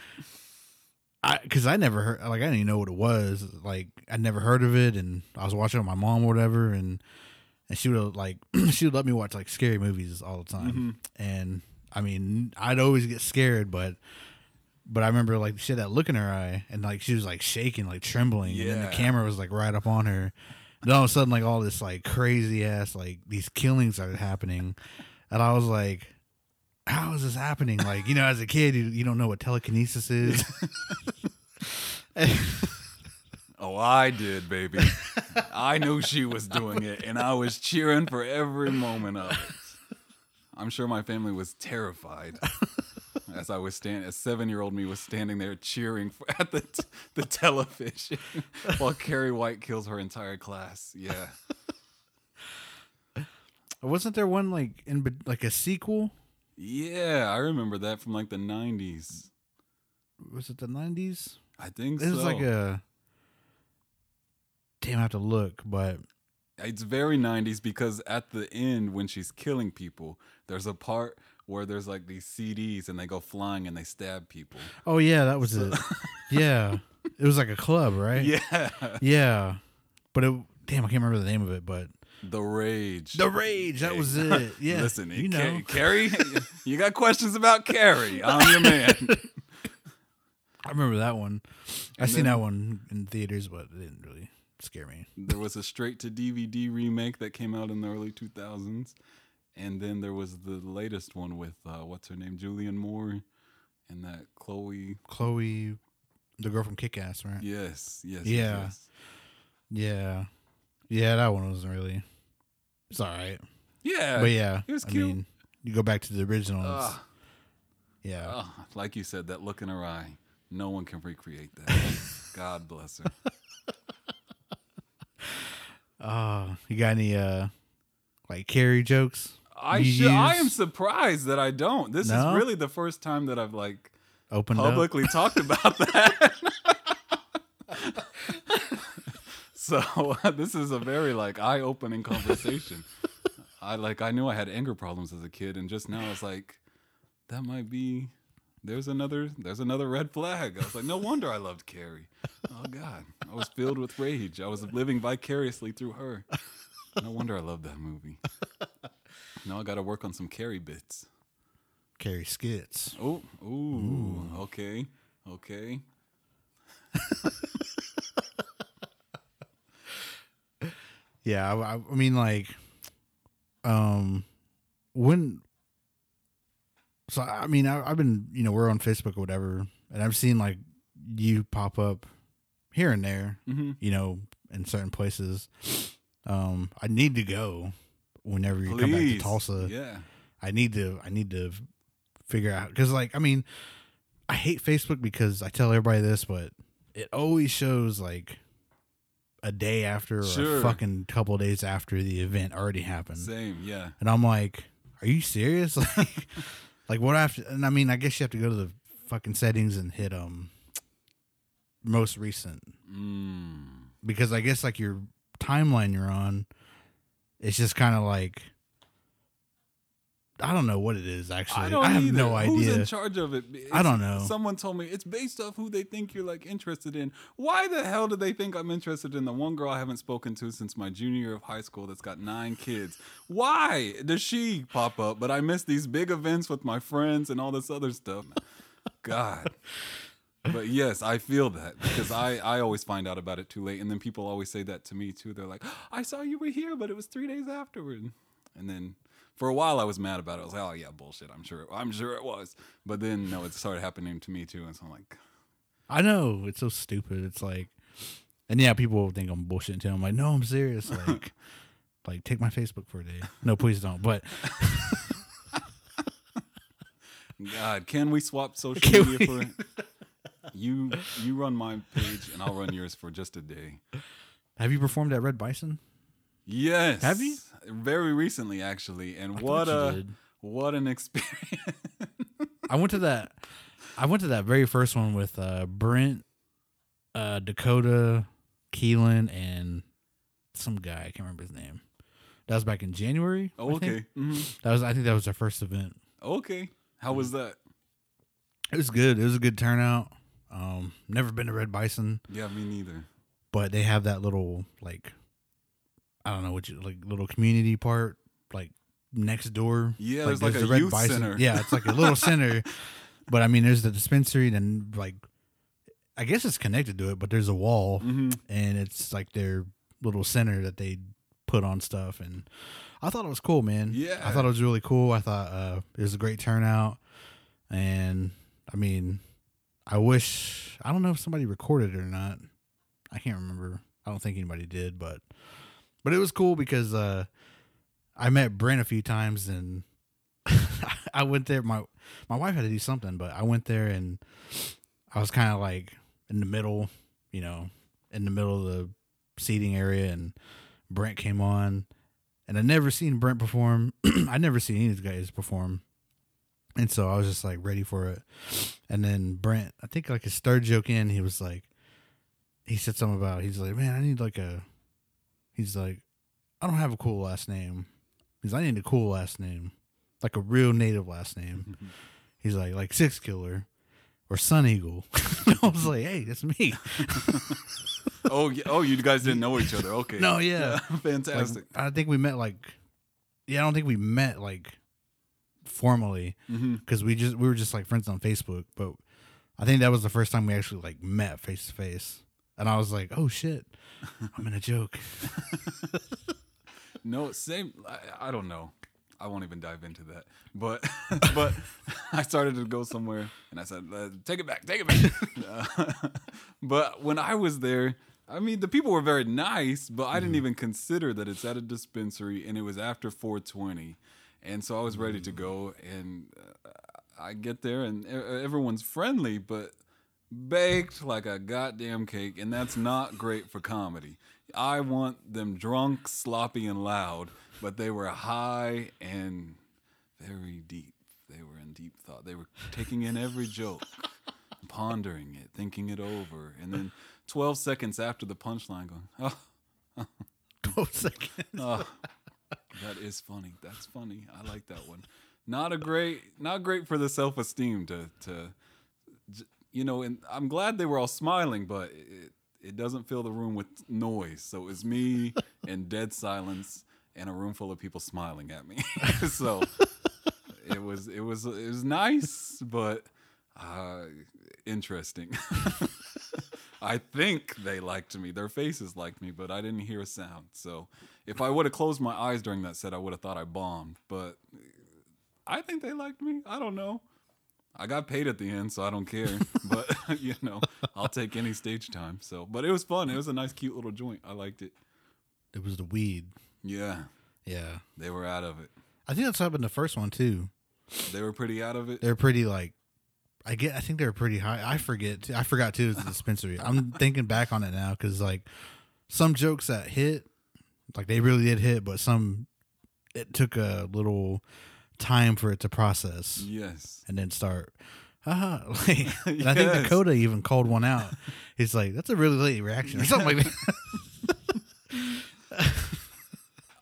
I, cause I never heard, like, I didn't even know what it was. Like, I never heard of it, and I was watching it with my mom or whatever, and and she would like, [CLEARS THROAT] she would let me watch like scary movies all the time, Mm-hmm. and I mean, I'd always get scared, but but I remember like she had that look in her eye, and like she was like shaking, like trembling, and then the camera was like right up on her. And all of a sudden, like all this like crazy ass like these killings started happening, and I was like, "How is this happening?" Like you know, as a kid, you, you don't know what telekinesis is. [LAUGHS] Oh, I did, baby. I knew she was doing it, and I was cheering for every moment of it. I'm sure my family was terrified as I was standing. A seven-year-old me was standing there cheering for, at the t- the television [LAUGHS] while Carrie White kills her entire class. Yeah. Wasn't there one like in like a sequel? Yeah, I remember that from like the 90s. Was it the nineties? I think It was like a. Damn, I have to look, but It's very 90s because at the end, when she's killing people, there's a part where there's like these CDs and they go flying and they stab people. oh yeah, that was it. [LAUGHS] yeah, it was like a club, right? Yeah. Yeah. But it damn, I can't remember the name of it, but The Rage. The Rage, that was it. Yeah. Listen, you know. Carrie, [LAUGHS] you got questions about Carrie. I'm your man. [LAUGHS] I remember that one. I seen that one in theaters, but it didn't really scare me. [LAUGHS] there was a straight to DVD remake that came out in the early 2000s. And then there was the latest one with, uh, what's her name? Julianne Moore and that Chloe. Chloe, the girl from Kick Ass, right? Yes, yes. yes, Yeah. yes. Yeah. Yeah, that one wasn't really. It's all right. Yeah. but yeah, it was I cute. mean, you go back to the originals. Ah, yeah. ah, like you said, that look in her eye. No one can recreate that. [LAUGHS] God bless her. Oh, [LAUGHS] you got any uh like Carrie jokes? I should, I am surprised that I don't. This No? is really the first time that I've like Opened publicly talked about that. [LAUGHS] so [LAUGHS] this is a very like eye-opening conversation. [LAUGHS] I like I knew I had anger problems as a kid, and just now I was like, that might be. There's another. There's another red flag. I was like, no wonder I loved Carrie. Oh God, I was filled with rage. I was living vicariously through her. No wonder I loved that movie. Now I got to work on some Carrie bits. Carrie skits. Oh, ooh, okay, okay. [LAUGHS] Yeah, I, I- mean, like, um, when. So I mean, I, I've been, you know, we're on Facebook or whatever, and I've seen like you pop up here and there, Mm-hmm. you know, in certain places. Um, I need to go whenever you come back to Tulsa. Yeah. I need to I need to figure out because like I mean I hate Facebook because I tell everybody this, but it always shows like a day after or Sure. a fucking couple of days after the event already happened, Same. Yeah. and I'm like, are you serious? [LAUGHS] Like, like what after? And I mean, I guess you have to go to the fucking settings and hit um most recent Mm. because I guess like your timeline you're on, it's just kind of like. I don't know what it is actually. I don't have either. no Who's idea. in charge of it? I don't know. Someone told me it's based off who they think you're like interested in. Why the hell do they think I'm interested in the one girl I haven't spoken to since my junior year of high school that's got nine kids? Why does she pop up? But I miss these big events with my friends and all this other stuff. God. But yes, I feel that because I, I always find out about it too late. And then people always say that to me too. They're like, I saw you were here, but it was three days afterward. And then for a while I was mad about it. I was like, oh yeah, bullshit. I'm sure I'm sure it was. But then no, it started happening to me too. And so I'm like, I know it's so stupid. It's like, and yeah, people think I'm bullshitting too. I'm like, no, I'm serious. [LAUGHS] Like, like take my Facebook for a day. No, please don't. But [LAUGHS] God, can we swap social Can media for you you run my page and I'll run yours for just a day. have you performed at Red Bison? Yes. Have you? Very recently actually. And I what a did. what an experience. I went to that. I went to that very first one with uh, Brent, uh, Dakota, Keelan, and some guy. I can't remember his name. That was back in January. Oh, okay. Mhm. That was. I think that was our first event. Okay. How was that? It was good. It was a good turnout. Um, never been to Red Bison. Yeah, me neither. but they have that little like I don't know what you like little community part like next door. Yeah, there's like a the Red youth center. Yeah, it's like a little [LAUGHS] center. But I mean, there's the dispensary, and like I guess it's connected to it, but there's a wall, hmm and it's like their little center that they put on stuff, and I thought it was cool, man. Yeah. I thought it was really cool. I thought uh, it was a great turnout, and I mean, I wish I don't know if somebody recorded it or not. I can't remember. I don't think anybody did, but but it was cool because uh, I met Brent a few times, and [LAUGHS] I went there. My my wife had to do something, but I went there and I was kind of like in the middle, you know, in the middle of the seating area, and Brent came on, and I never seen Brent perform. [CLEARS THROAT] I never seen any of these guys perform, and so I was just like ready for it. And then Brent, I think like his third joke in, he was like, he said something about he's like, man, I need like a, he's like, I don't have a cool last name. He's I need a cool last name, like a real native last name. Mm-hmm. He's like like Six Killer, or Sun Eagle. [LAUGHS] I was like, hey, that's me. [LAUGHS] Oh, yeah. oh, you guys didn't know each other. Okay. No, yeah. Yeah, [LAUGHS] fantastic. Like, I think we met like, yeah, I don't think we met like formally mm-hmm. because we just we were just like friends on Facebook. But I think that was the first time we actually like met face to face, and I was like, oh shit, I'm in a joke. [LAUGHS] No, same. I, I don't know. I won't even dive into that. But [LAUGHS] but I started to go somewhere, and I said, uh, "Take it back, take it back." Uh, [LAUGHS] but when I was there, I mean, the people were very nice, but I didn't even consider that it's at a dispensary, and it was after 420, and so I was ready to go, and uh, I get there, and everyone's friendly, but baked like a goddamn cake, and that's not great for comedy. I want them drunk, sloppy, and loud, but they were high and very deep. They were in deep thought. They were taking in every joke, pondering it, thinking it over, and then 12 seconds after the punchline, going, "Oh, [LAUGHS] Twelve seconds. oh, that is funny. That's funny. I like that one. Not a great, not great for the self-esteem to to you know, and I'm glad they were all smiling, but it, it doesn't fill the room with noise. So it was me [LAUGHS] and dead silence and a room full of people smiling at me. [LAUGHS] so [LAUGHS] it was it was it was nice, but uh, interesting. I think they liked me. Their faces liked me, but I didn't hear a sound. So if I would have closed my eyes during that set, I would have thought I bombed. But I think they liked me. I don't know. I got paid at the end, so I don't care. [LAUGHS] but [LAUGHS] you know, I'll take any stage time. So, but it was fun. It was a nice, cute little joint. I liked it. It was the weed. Yeah, Yeah, they were out of it. I think that's happened the first one too. They were pretty out of it. They're pretty like, I get. I think they were pretty high. I forget. I forgot too. It's a dispensary. I'm thinking back on it now because like some jokes that hit, like they really did hit, but some it took a little time for it to process Yes. and then start. Haha. Uh-huh. [LAUGHS] Like, [LAUGHS] and I think Yes. Dakota even called one out. He's like, "That's a really late reaction" or something like that. [LAUGHS]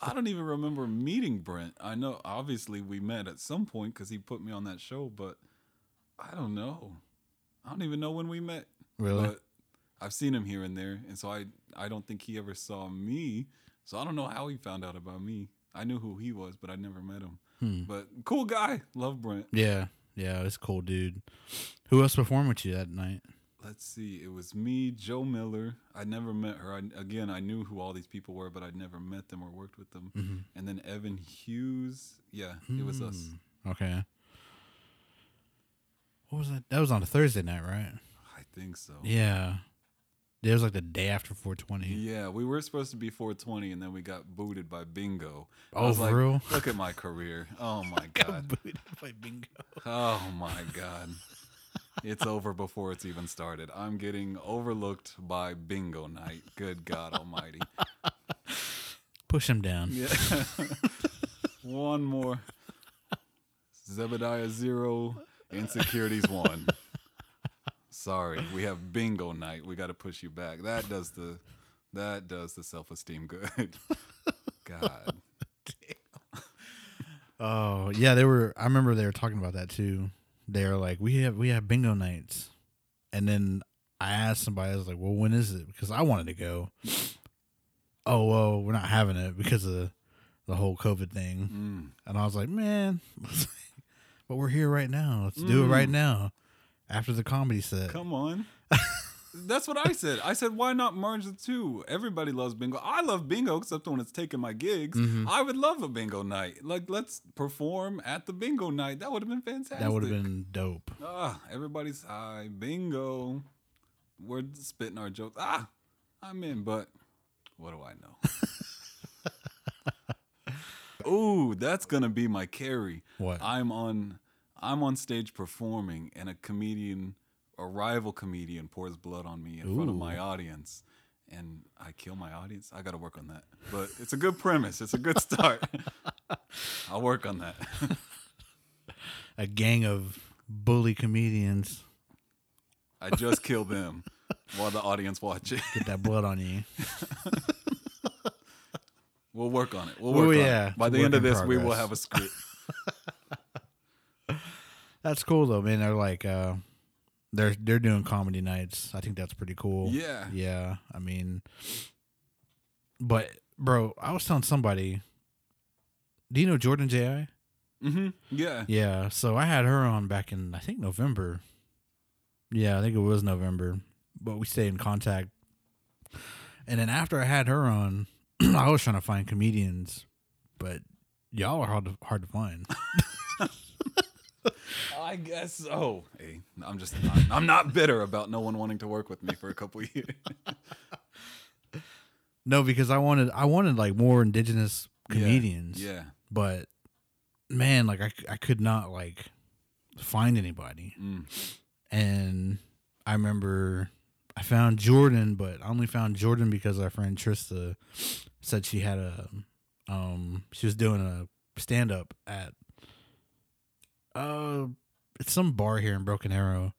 I don't even remember meeting Brent. I know, obviously, we met at some point because he put me on that show, but I don't know. I don't even know when we met. Really? But I've seen him here and there, and so I I don't think he ever saw me. So I don't know how he found out about me. I knew who he was, but I never met him. Hmm. But cool guy, love Brent. Yeah, yeah, it's cool, dude. Who else performed with you that night? Let's see, it was me, Joe Miller. I never met her. I, again, I knew who all these people were, but I'd never met them or worked with them. Mm-hmm. And then Evan Hughes. Yeah, it was us. Hmm. Okay. What was that? That was on a Thursday night, right? I think so. Yeah. It was like the day after 420. Yeah, we were supposed to be 420, and then we got booted by Bingo. Oh, for like, real? Look at my career. Oh [LAUGHS] my god. Booted by bingo. Oh my god. It's over before it's even started. I'm getting overlooked by Bingo Night. Good God Almighty. Push him down. Yeah. [LAUGHS] one more. Zebediah zero. Insecurities one. Sorry, we have Bingo Night. We got to push you back. That does the, that does the self esteem good. [LAUGHS] God. [LAUGHS] Oh yeah, they were. I remember they were talking about that too. They are like, "We have we have bingo nights," and then I asked somebody, I was like, "Well, when is it?" Because I wanted to go. [LAUGHS] Oh well, we're not having it because of the whole COVID thing, Mm. and I was like, "Man," but we're here right now. Let's do it right Mm. now after the comedy set. Come on. [LAUGHS] That's what I said. I said, why not merge the two? Everybody loves bingo. I love bingo, except when it's taking my gigs. Mhm. I would love a bingo night. Like, let's perform at the bingo night. That would have been fantastic. That would have been dope. Ah, everybody's high. Bingo. We're spitting our jokes. Ah, I'm in, but what do I know? [LAUGHS] Ooh, that's gonna be my Carrie. What? I'm on I'm on stage performing and a comedian a rival comedian pours blood on me in front of my audience and I kill my audience. I got to work on that. But it's a good premise. It's a good [LAUGHS] start. I'll work on that. [LAUGHS] A gang of bully comedians I just kill them while the audience watches. get that blood on you. [LAUGHS] We'll work on it. We'll work on yeah. it. By It's the end of this, we will have a script. That's cool though, man. They're like, uh, they're they're doing comedy nights. I think that's pretty cool. Yeah. Yeah. I mean, but bro, I was telling somebody. Do you know Jordan J.I.? Mm-hmm. Yeah. Yeah. So I had her on back in I think November. Yeah, I think it was November. But we stayed in contact. And then after I had her on, [CLEARS THROAT] I was trying to find comedians, but y'all are hard to hard to find. [LAUGHS] I guess so. Hey, I'm just I'm, I'm not bitter about no one wanting to work with me for a couple [LAUGHS] years. no, because I wanted I wanted like more indigenous comedians. Yeah. But man, like I, I could not like find anybody. Mm. And I remember I found Jordan, but I only found Jordan because our friend Trista said she had a um she was doing a stand up at uh it's some bar here in Broken Arrow.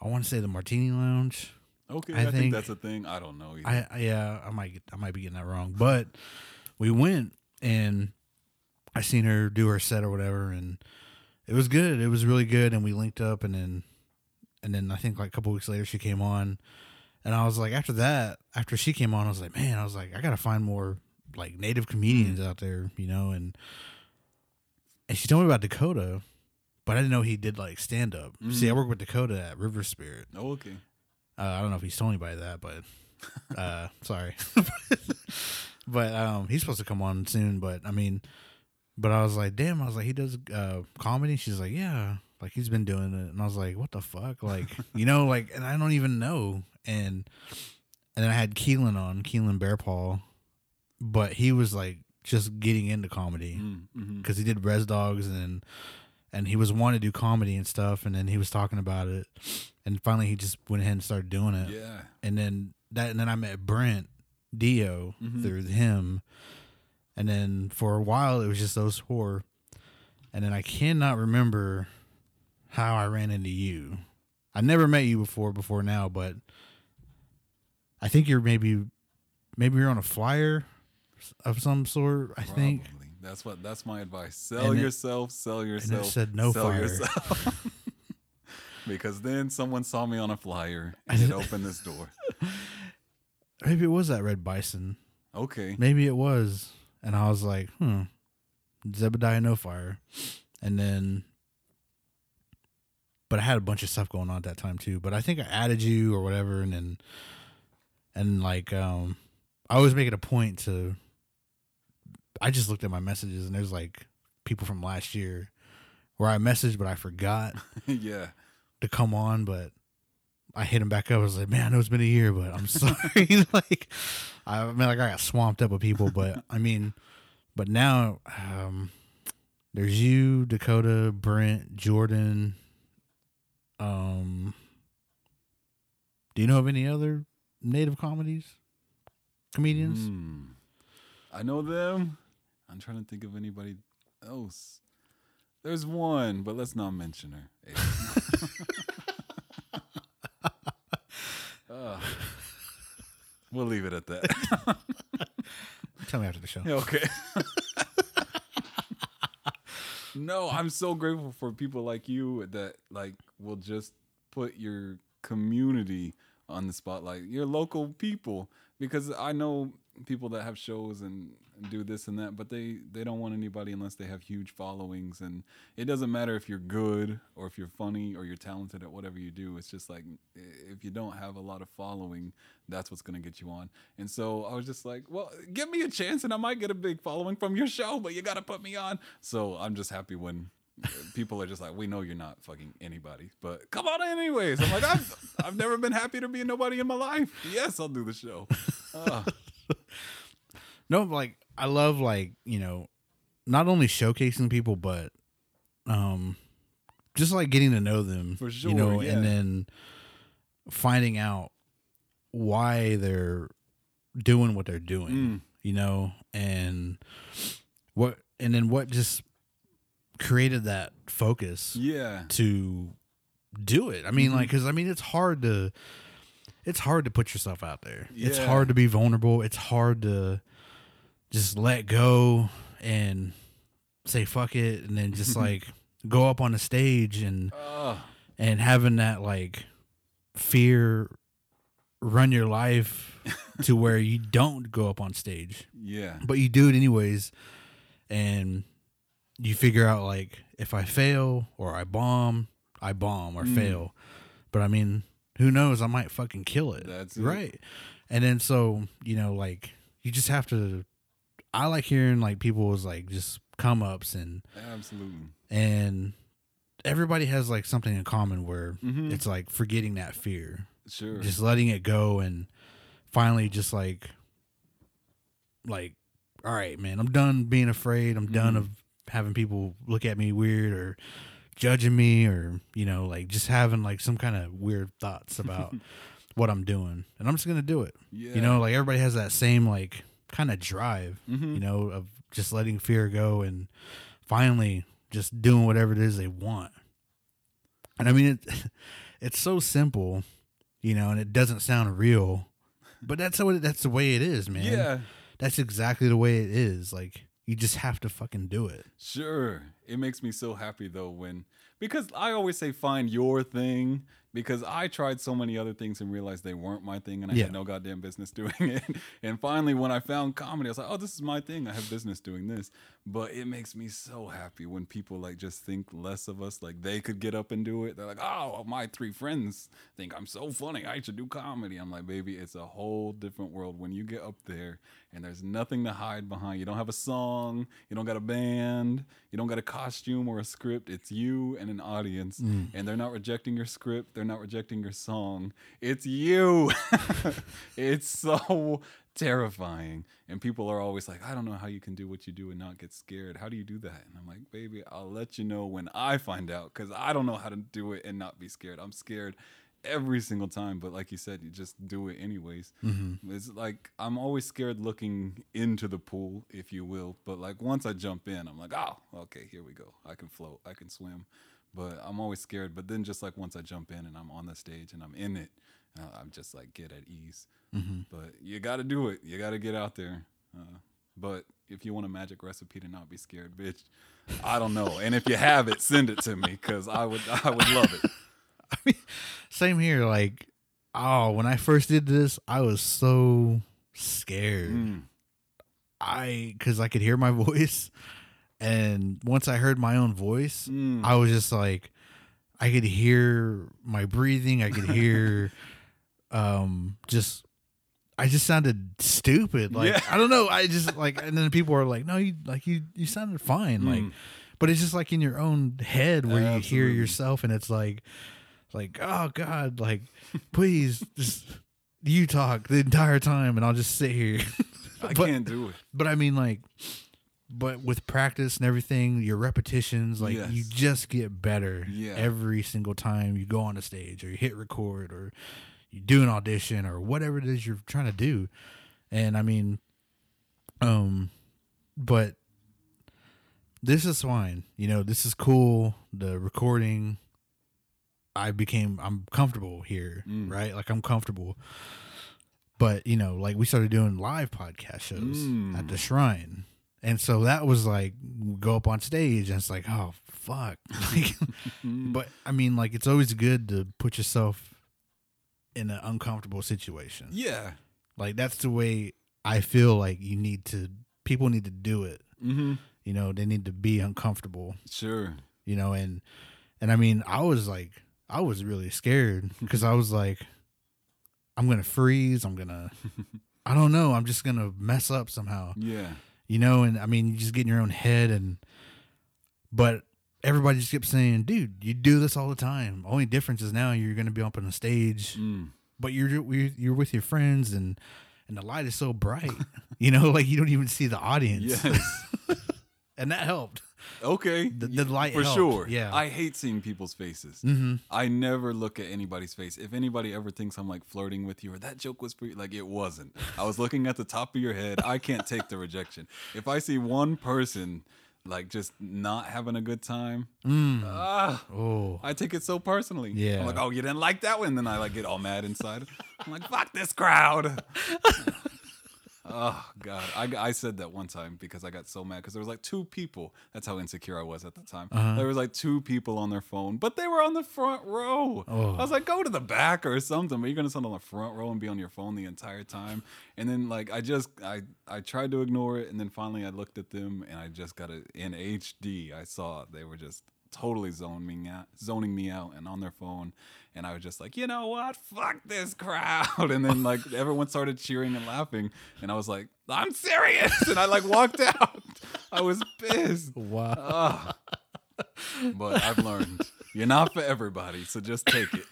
I want to say the Martini Lounge. Okay, I I, think, think- that's a thing. I don't know. Either. I, I yeah, I might I might be getting that wrong, but we went and I seen her do her set or whatever, and it was good. It was really good, and we linked up, and then and then I think like a couple weeks later she came on, and I was like, after that, after she came on, I was like, man, I was like, I gotta find more like native comedians out there, you know, and and she told me about Dakota. But I didn't know he did like stand up. See, I work with Dakota at River Spirit. oh, okay. Uh, I don't know if he's told me anybody that, but [LAUGHS] uh, sorry. [LAUGHS] but um, he's supposed to come on soon. But I mean, but I was like, damn. I was like, he does uh, comedy. She's like, yeah, like he's been doing it. And I was like, what the fuck, like [LAUGHS] you know, like, and I don't even know. And and then I had Keelan on Keelan Bearpaw, but he was like just getting into comedy because he did Rez Dogs and and he was wanting to do comedy and stuff, and then he was talking about it, and finally he just went ahead and started doing it, Yeah. and then that and then I met Brent Dio Mhm. through him, and then for a while it was just those four, and then I cannot remember how I ran into you. I never met you before before now, but I think you're maybe maybe you're on a flyer of some sort. I think. That's what. That's my advice. Sell And it- yourself. Sell yourself. said no sell fire. yourself. [LAUGHS] because then someone saw me on a flyer and it [LAUGHS] opened this door. Maybe it was that Red Bison. Okay. Maybe it was. And I was like, hmm, Zebediah No Fire. And then, but I had a bunch of stuff going on at that time too. But I think I added you or whatever. And then, and like, um, I was making a point to, I just looked at my messages and there's like people from last year where I messaged, but I forgot [LAUGHS] yeah. to come on, but I hit him back up. I was like, man, I know it's been a year, but I'm [LAUGHS] sorry. [LAUGHS] like, I mean, like I got swamped up with people, but I mean, but now, um, there's you, Dakota, Brent, Jordan. Um, do you know of any other native comedies, comedians? Hmm. I know them. I'm trying to think of anybody else. There's one, but let's not mention her. Ah. [LAUGHS] we'll leave it at that. [LAUGHS] Tell me after the show. okay. [LAUGHS] no, I'm so grateful for people like you that like will just put your community on the spotlight, your local people, because I know people that have shows and do this and that, but they they don't want anybody unless they have huge followings, and it doesn't matter if you're good or if you're funny or you're talented at whatever you do. It's just like if you don't have a lot of following, that's what's gonna get you on. And so I was just like, well, give me a chance, and I might get a big following from your show, but you gotta put me on. So I'm just happy when people are just like, we know you're not fucking anybody, but come on anyways. I'm like, I've, [LAUGHS] I've never been happier to be nobody in my life. Yes, I'll do the show. [LAUGHS] Ah, No, like I love like you know, not only showcasing people, but um, just like getting to know them For sure. You know, yeah. and then finding out why they're doing what they're doing. Mm. You know, and what, and then what just created that focus yeah. to do it. I mean, Mhm. like, because I mean, it's hard to, it's hard to put yourself out there. It's hard to be vulnerable. It's hard to just let go and say fuck it, and then just [LAUGHS] like go up on the stage and and having that like fear run your life [LAUGHS] to where you don't go up on stage, Yeah. but you do it anyways, and you figure out like if I fail or I bomb, I bomb or Mm. fail. But I mean, who knows? I might fucking kill it. That's it. right. And then so you know, like you just have to. I like hearing like people's like just come ups and Absolutely. and everybody has like something in common where Mhm. it's like forgetting that fear, Sure. just letting it go, and finally just like like all right, man, I'm done being afraid. I'm done Mhm. of having people look at me weird or judging me or you know like just having like some kind of weird thoughts about [LAUGHS] what I'm doing, and I'm just gonna do it. yeah. You know, like everybody has that same like kind of drive, Mhm. you know, of just letting fear go and finally just doing whatever it is they want. And I mean, it, [LAUGHS] it's so simple, you know, and it doesn't sound real, but that's how it, that's the way it is, man. Yeah. that's exactly the way it is. Like you just have to fucking do it. Sure. It makes me so happy though when because I always say find your thing because I tried so many other things and realized they weren't my thing and I Yeah. had no goddamn business [LAUGHS] doing it. And finally when I found comedy, I was like, "Oh, this is my thing. I have business doing this." But it makes me so happy when people like just think less of us like they could get up and do it. They're like, "Oh, my three friends think I'm so funny. I should do comedy." I'm like, "Baby, it's a whole different world when you get up there and there's nothing to hide behind. You don't have a song, you don't got a band, you don't got a costume or a script. It's you and an audience, mm. and they're not rejecting your script, they're not rejecting your song. It's you. [LAUGHS] it's so terrifying. And people are always like, I don't know how you can do what you do and not get scared. How do you do that? And I'm like, baby, I'll let you know when I find out because I don't know how to do it and not be scared. I'm scared every single time, but like you said, you just do it anyways. Mm-hmm. It's like I'm always scared looking into the pool, if you will. But like once I jump in, I'm like, oh, okay, here we go. I can float, I can swim. But I'm always scared. But then just like once I jump in and I'm on the stage and I'm in it, uh, I'm just like get at ease. But you got to do it. You got to get out there. Uh, but if you want a magic recipe to not be scared, bitch, I don't know. And if you have it, send it to me because I would I would love it. [LAUGHS] I mean, Same here. Like, oh, when I first did this, I was so scared. Mm. I because I could hear my [LAUGHS] voice, and once I heard my own voice, Mm. I was just like, I could hear my breathing. I could [LAUGHS] hear, um, just. I just sounded stupid. Like Yeah. I don't know. I just like, and then people are like, "No, you like you you sounded fine." Like, Mm. but it's just like in your own head where you hear yourself, and it's like, like oh god, like please just you talk the entire time, and I'll just sit here. [LAUGHS] I But- can't do it. But I mean, like, but with practice and everything, your repetitions, like, you just get better Yeah. every single time you go on a stage or you hit record or you do an audition or whatever it is you're trying to do. And I mean, um, but this is fine. You know, this is cool. The recording, I became, I'm comfortable here, Mm. right? Like, I'm comfortable. But, you know, like we started doing live podcast shows Mm. at the shrine. And so that was like, go up on stage and it's like, oh, fuck. [LAUGHS] Like, Mm. but I mean, like, it's always good to put yourself in an uncomfortable situation. Yeah. Like, that's the way I feel like you need to, people need to do it. Mm-hmm. You know, they need to be uncomfortable, Sure. you know, and, and I mean, I was like, I was really scared [LAUGHS] because I was like, I'm going to freeze. I'm going [LAUGHS] to, I don't know. I'm just going to mess up somehow Yeah. You know and i mean you just get in your own head and but everybody just kept saying dude you do this all the time only difference is now you're going to be up on the stage Mm. but you're you're you're with your friends and and the light is so bright [LAUGHS] you know like you don't even see the audience Yes. [LAUGHS] and that helped Okay. The- the light for helped, sure. yeah. I hate seeing people's faces. mm-hmm. I never look at anybody's face. If anybody ever thinks I'm like flirting with you or that joke was pretty, like it wasn't. I was looking at the top of your head. I can't take the rejection. If I see one person like just not having a good time, mm. ah, oh I take it so personally. Yeah. I'm like, oh, you didn't like that one? Then I like get all mad inside. I'm like, fuck this crowd. [LAUGHS] Oh God, I, I said that one time because I got so mad because there was like two people. That's how insecure I was at the time. Uh-huh. There was like two people on their phone, but they were on the front row. Oh. I was like, go to the back or something. But you're gonna sit on the front row and be on your phone the entire time. And then like I just I I tried to ignore it, and then finally I looked at them and I just got it in HD. I saw they were just totally zoning me out, zoning me out, and on their phone. And I was just like, you know what? Fuck this crowd. [LAUGHS] And then like everyone started cheering and laughing, and I was like, I'm serious. [LAUGHS] And I like walked [LAUGHS] out. I was pissed. Wow. But I've learned you're not for everybody, so just take it.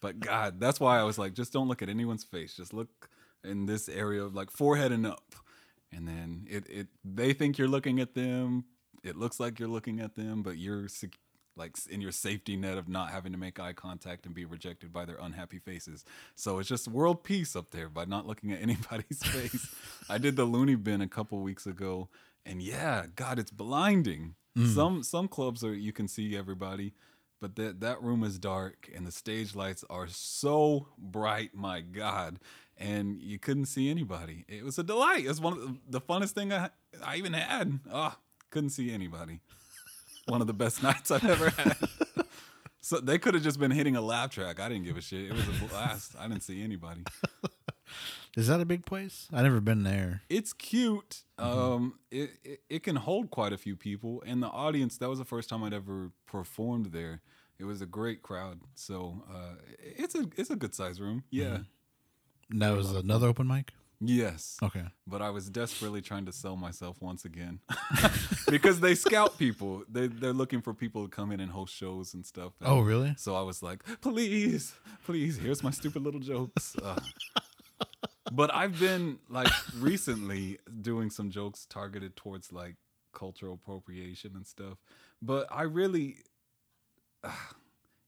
But God, that's why I was like, just don't look at anyone's face. Just look in this area of like forehead and up, and then it it they think you're looking at them. It looks like you're looking at them, but you're sec- like in your safety net of not having to make eye contact and be rejected by their unhappy faces. So it's just world peace up there by not looking at [LAUGHS] anybody's face. I did the loony bin a couple weeks ago, and yeah, God, it's blinding. Some some clubs are you can see everybody, but that that room is dark and the stage lights are so bright. My God, and you couldn't see anybody. It was a delight. It was one of the, the funnest thing I I even had. Ah, couldn't see anybody. One of the best [LAUGHS] nights I've ever had. So they could have just been hitting a laugh track. I didn't give a shit. It was a blast. I didn't see anybody. [LAUGHS] Is that a big place? I've never been there. It's cute. Um, it, it it can hold quite a few people, and the audience. That was the first time I'd ever performed there. It was a great crowd. So uh, it's a it's a good size room. Yeah. And that was another open mic. Yes. Okay. But I was desperately trying to sell myself once again [LAUGHS] because they scout people. They they're looking for people to come in and host shows and stuff. And Oh, really? So I was like, please, please, here's my stupid little jokes. Uh, but I've been like recently doing some jokes targeted towards like cultural appropriation and stuff. But I really,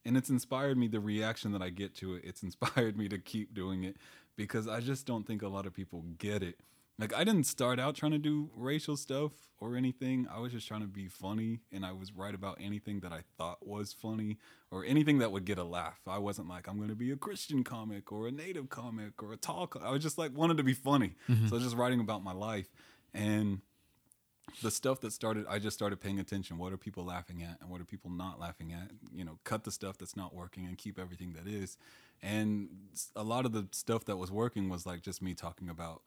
and it's inspired me, the reaction that I get to it, it's inspired me to keep doing it because I just don't think a lot of people get it. Like I didn't start out trying to do racial stuff or anything. I was just trying to be funny and I was right about anything that I thought was funny or anything that would get a laugh. I wasn't like I'm going to be a Christian comic or a native comic or a tall co- I was just like wanted to be funny. Mm-hmm. So I was just writing about my life and the stuff that started i just started paying attention. What are people laughing at and what are people not laughing at? You know cut the stuff that's not working and keep everything that is. And a lot of the stuff that was working was like just me talking about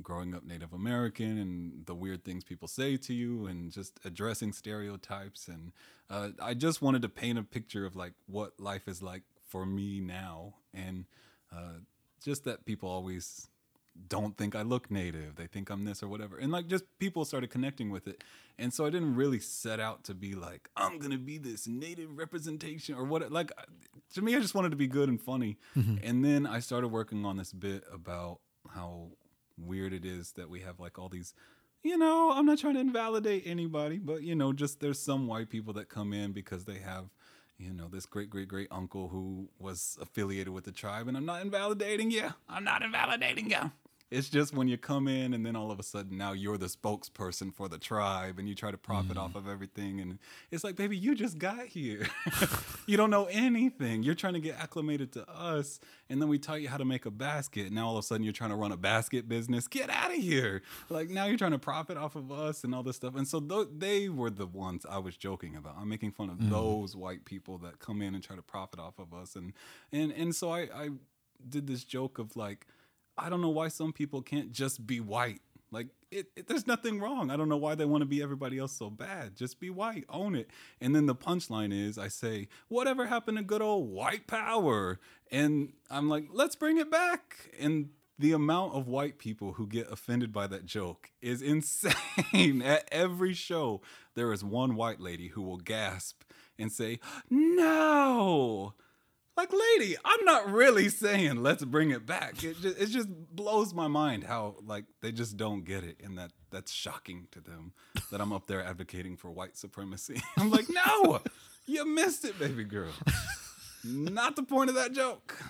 growing up native american and the weird things people say to you and just addressing stereotypes. And uh, i just wanted to paint a picture of like what life is like for me now. And uh, just that people always don't think I look native. They think I'm this or whatever. And like just people started connecting with it. And so I didn't really set out to be like, I'm going to be this native representation or what. Like uh, to me, I just wanted to be good and funny. Mm-hmm. And then I started working on this bit about how weird it is that we have like all these. You know, I'm not trying to invalidate anybody, but you know, just there's some white people that come in because they have you know, this great great great uncle who was affiliated with the tribe, and I'm not invalidating you. I'm not invalidating you. It's just when you come in and then all of a sudden now you're the spokesperson for the tribe and you try to profit off mm-hmm. of everything. And it's like, baby, you just got here. [LAUGHS] you don't know anything. You're trying to get acclimated to us. And then we taught you how to make a basket. Now all of a sudden you're trying to run a basket business. Get out of here. Like now you're trying to profit off of us and all this stuff. And so th- they were the ones I was joking about. I'm making fun of mm-hmm. those white people that come in and try to profit off of us. And, and, and so I, I did this joke of like, I don't know why some people can't just be white. Like it, it, there's nothing wrong. I don't know why they want to be everybody else so bad. Just be white, own it. And then the punchline is I say, "Whatever happened to good old white power?" And I'm like, "Let's bring it back." And the amount of white people who get offended by that joke is [LAUGHS] insane. At every show, there is one white lady who will gasp and say, "No." Like lady i'm not really saying let's bring it back it just, it just blows my mind how like they just don't get it and that that's shocking to them that i'm up there advocating for white supremacy [LAUGHS] i'm like no you missed it baby girl not the point of that joke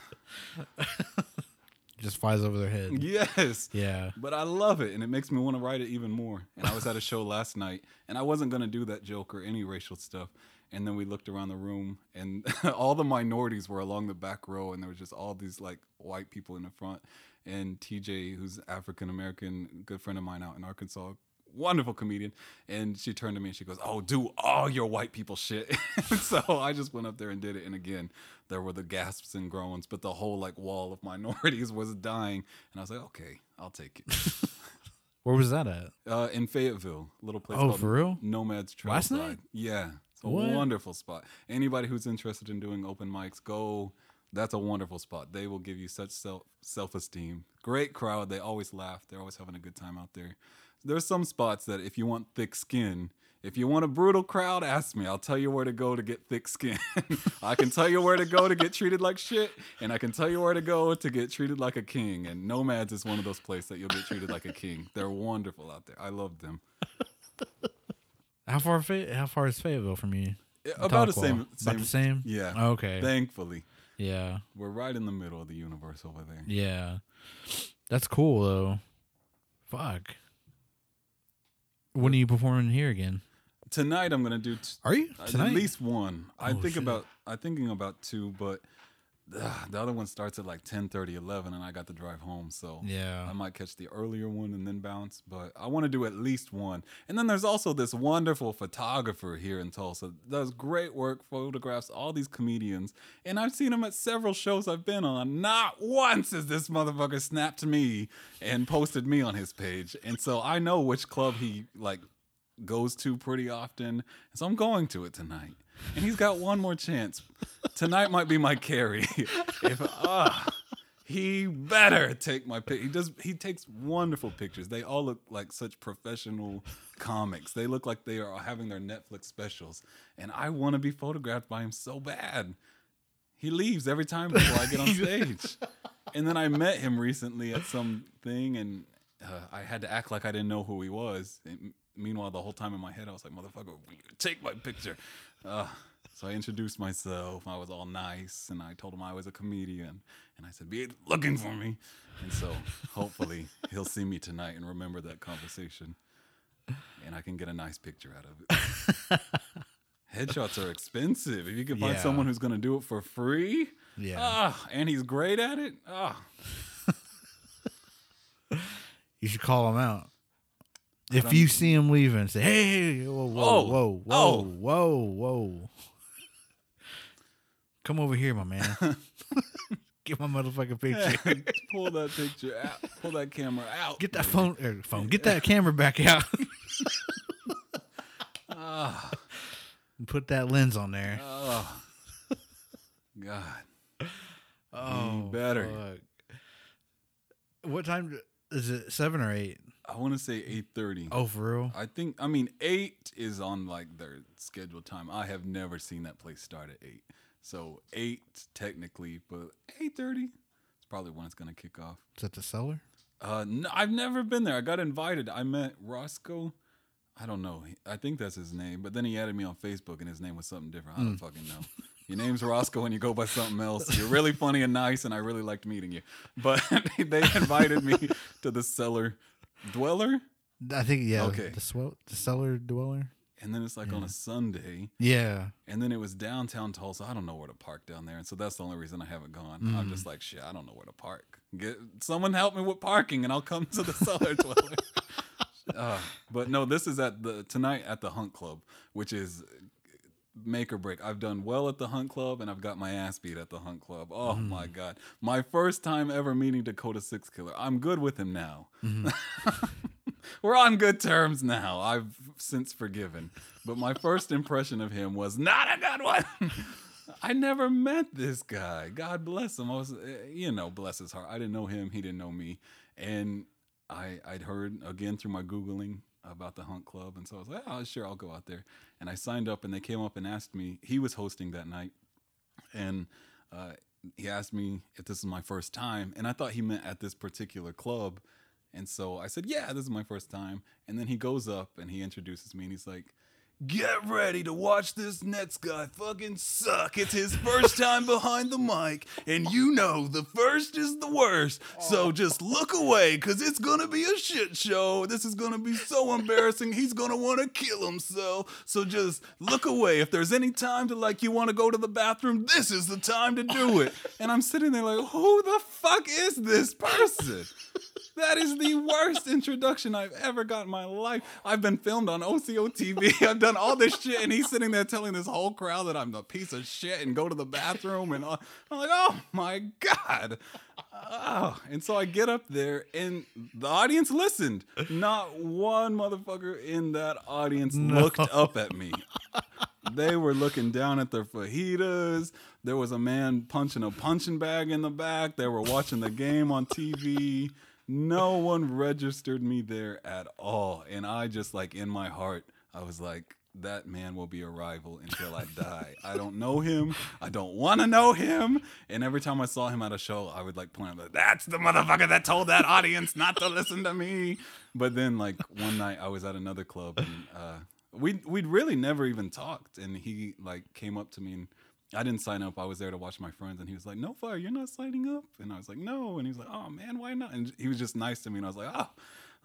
just flies over their head. Yes. Yeah. But I love it, and it makes me want to write it even more. And I was at a show last night, and I wasn't gonna do that joke or any racial stuff. And then we looked around the room, and [LAUGHS] all the minorities were along the back row, and there was just all these like white people in the front. And TJ, who's African American, good friend of mine out in Arkansas, wonderful comedian, and she turned to me and she goes, "Oh, do all your white people shit." [LAUGHS] so I just went up there and did it, and again, there were the gasps and groans, but the whole like wall of [LAUGHS] minorities was dying, and I was like, "Okay, I'll take it." Where was that at? Uh, in Fayetteville, little place Oh, called for real? Nomads Trail Last night? Yeah, it's a What? wonderful spot. Anybody who's interested in doing open mics, go. That's a wonderful spot. They will give you such self self esteem. Great crowd. They always laugh. They're always having a good time out there. There's some spots that if you want thick skin, if you want a brutal crowd, ask me. I'll tell you where to go to get thick skin. [LAUGHS] I can tell you where to go to get treated like shit, and I can tell you where to go to get treated like a king. And Nomads is one of those places that you'll get treated like a king. They're wonderful out there. I love them. [LAUGHS] How far? Fa- how far is Fayetteville from you? About the Tahlequah? same, About the same. Yeah. Okay. Thankfully, yeah. we're right in the middle of the universe over there. Yeah. That's cool though. Fuck. When are you performing here again? Tonight I'm gonna do t- Are you tonight? at least one. I Oh, think shit. about. I'm thinking about two, but uh, the other one starts at like 10, 11, and I got to drive home. So Yeah. I might catch the earlier one and then bounce, but I want to do at least one. And then there's also this wonderful photographer here in Tulsa. Does great work, photographs all these comedians, and I've seen him at several shows I've been on. Not once has this motherfucker snapped me and posted me on his page, and so I know which club he like goes to pretty often. So I'm going to it tonight. And he's got one more chance. Tonight might be my carry. if ah, he better take my pic. He does. He takes wonderful pictures. They all look like such professional comics. They look like they are having their Netflix specials. And I want to be photographed by him so bad. He leaves every time before I get on [LAUGHS] stage. and then I met him recently at some thing, and uh, I had to act like I didn't know who he was. And meanwhile, the whole time in my head, I was like, "Motherfucker, take my picture." Uh, so I introduced myself. I was all nice, and I told him I was a comedian, and I said, "Be looking for me." And so hopefully he'll see me tonight and remember that conversation, and I can get a nice picture out of it. [LAUGHS] Headshots are expensive. If you can find Yeah. someone who's going to do it for free, Yeah. ah, and he's great at it, ah, [LAUGHS] You should call him out. If you see him leaving, say, "Hey, whoa, whoa, Oh, whoa, whoa, oh. whoa, whoa! Come over here, my man. [LAUGHS] Get my motherfucking [LAUGHS] picture. pull that picture out. Pull that camera out. Get that phone, er, phone. Get that [LAUGHS] camera back out. Put that lens on there. oh, God. Oh, better. fuck. What time is it? Seven or eight? I want to say eight thirty. Oh, for real? I think. I mean, eight is on like their scheduled time. I have never seen that place start at eight. So eight technically, but eight thirty is probably when it's gonna kick off. Is that the cellar? Uh, no, I've never been there. I got invited. I met Roscoe. I don't know. I think that's his name. But then he added me on Facebook, and his name was something different. I don't fucking know. Your name's Roscoe, and you go by something else. You're really funny and nice, and I really liked meeting you. But [LAUGHS] they invited me to the cellar dweller, I think yeah. Okay. The swell, the cellar dweller. and then it's like on a Sunday, Yeah. and then it was downtown Tulsa. I don't know where to park down there, and so that's the only reason I haven't gone. I'm just like, shit, I don't know where to park. Get someone help me with parking, and I'll come to the cellar [LAUGHS] dweller. Uh, but no, this is at the tonight at the Hunt Club, which is make or break. I've done well at the Hunt Club, and I've got my ass beat at the Hunt Club. Oh mm. my god, my first time ever meeting Dakota Six Killer. I'm good with him now. Mm-hmm. [LAUGHS] We're on good terms now. I've since forgiven, but my first impression of him was not a good one. [LAUGHS] I never met this guy. God bless him. I was, eh, you know, bless his heart. I didn't know him. He didn't know me, and I I'd heard again through my googling about the Hunt Club, and so I was like, oh, sure, I'll go out there. And I signed up, and they came up and asked me. He was hosting that night, and uh, he asked me if this is my first time, and I thought he meant at this particular club. And so I said, "Yeah, this is my first time." And then he goes up and he introduces me, and he's like, Get ready to watch this next guy fucking suck. It's his first [LAUGHS] time behind the mic, and you know the first is the worst. So oh. just look away, because it's gonna be a shit show. This is gonna be so embarrassing. He's gonna wanna kill himself. So just look away. If there's any time to like you wanna go to the bathroom, this is the time to do it. And I'm sitting there like, who the fuck is this person? That is the worst introduction I've ever got in my life. I've been filmed on Osiyo TV. [LAUGHS] I've done all this shit, and he's sitting there telling this whole crowd that I'm a piece of shit and go to the bathroom. And all. I'm like, oh my god. Oh. And so I get up there, and the audience listened. Not one motherfucker in that audience looked up at me. [LAUGHS] They were looking down at their fajitas. There was a man punching a punching bag in the back. They were watching the game on TV. No one registered me there at all. And I just like in my heart, I was like, that man will be a rival until I die. I don't know him. I don't want to know him. And every time I saw him at a show, I would like point out, that's the motherfucker that told that audience not to listen to me. But then like one night I was at another club and uh, we we'd really never even talked. And he like came up to me and I didn't sign up. I was there to watch my friends, and he was like, "No fire, you're not signing up." And I was like, "No." And he was like, "Oh man, why not?" And he was just nice to me, and I was like,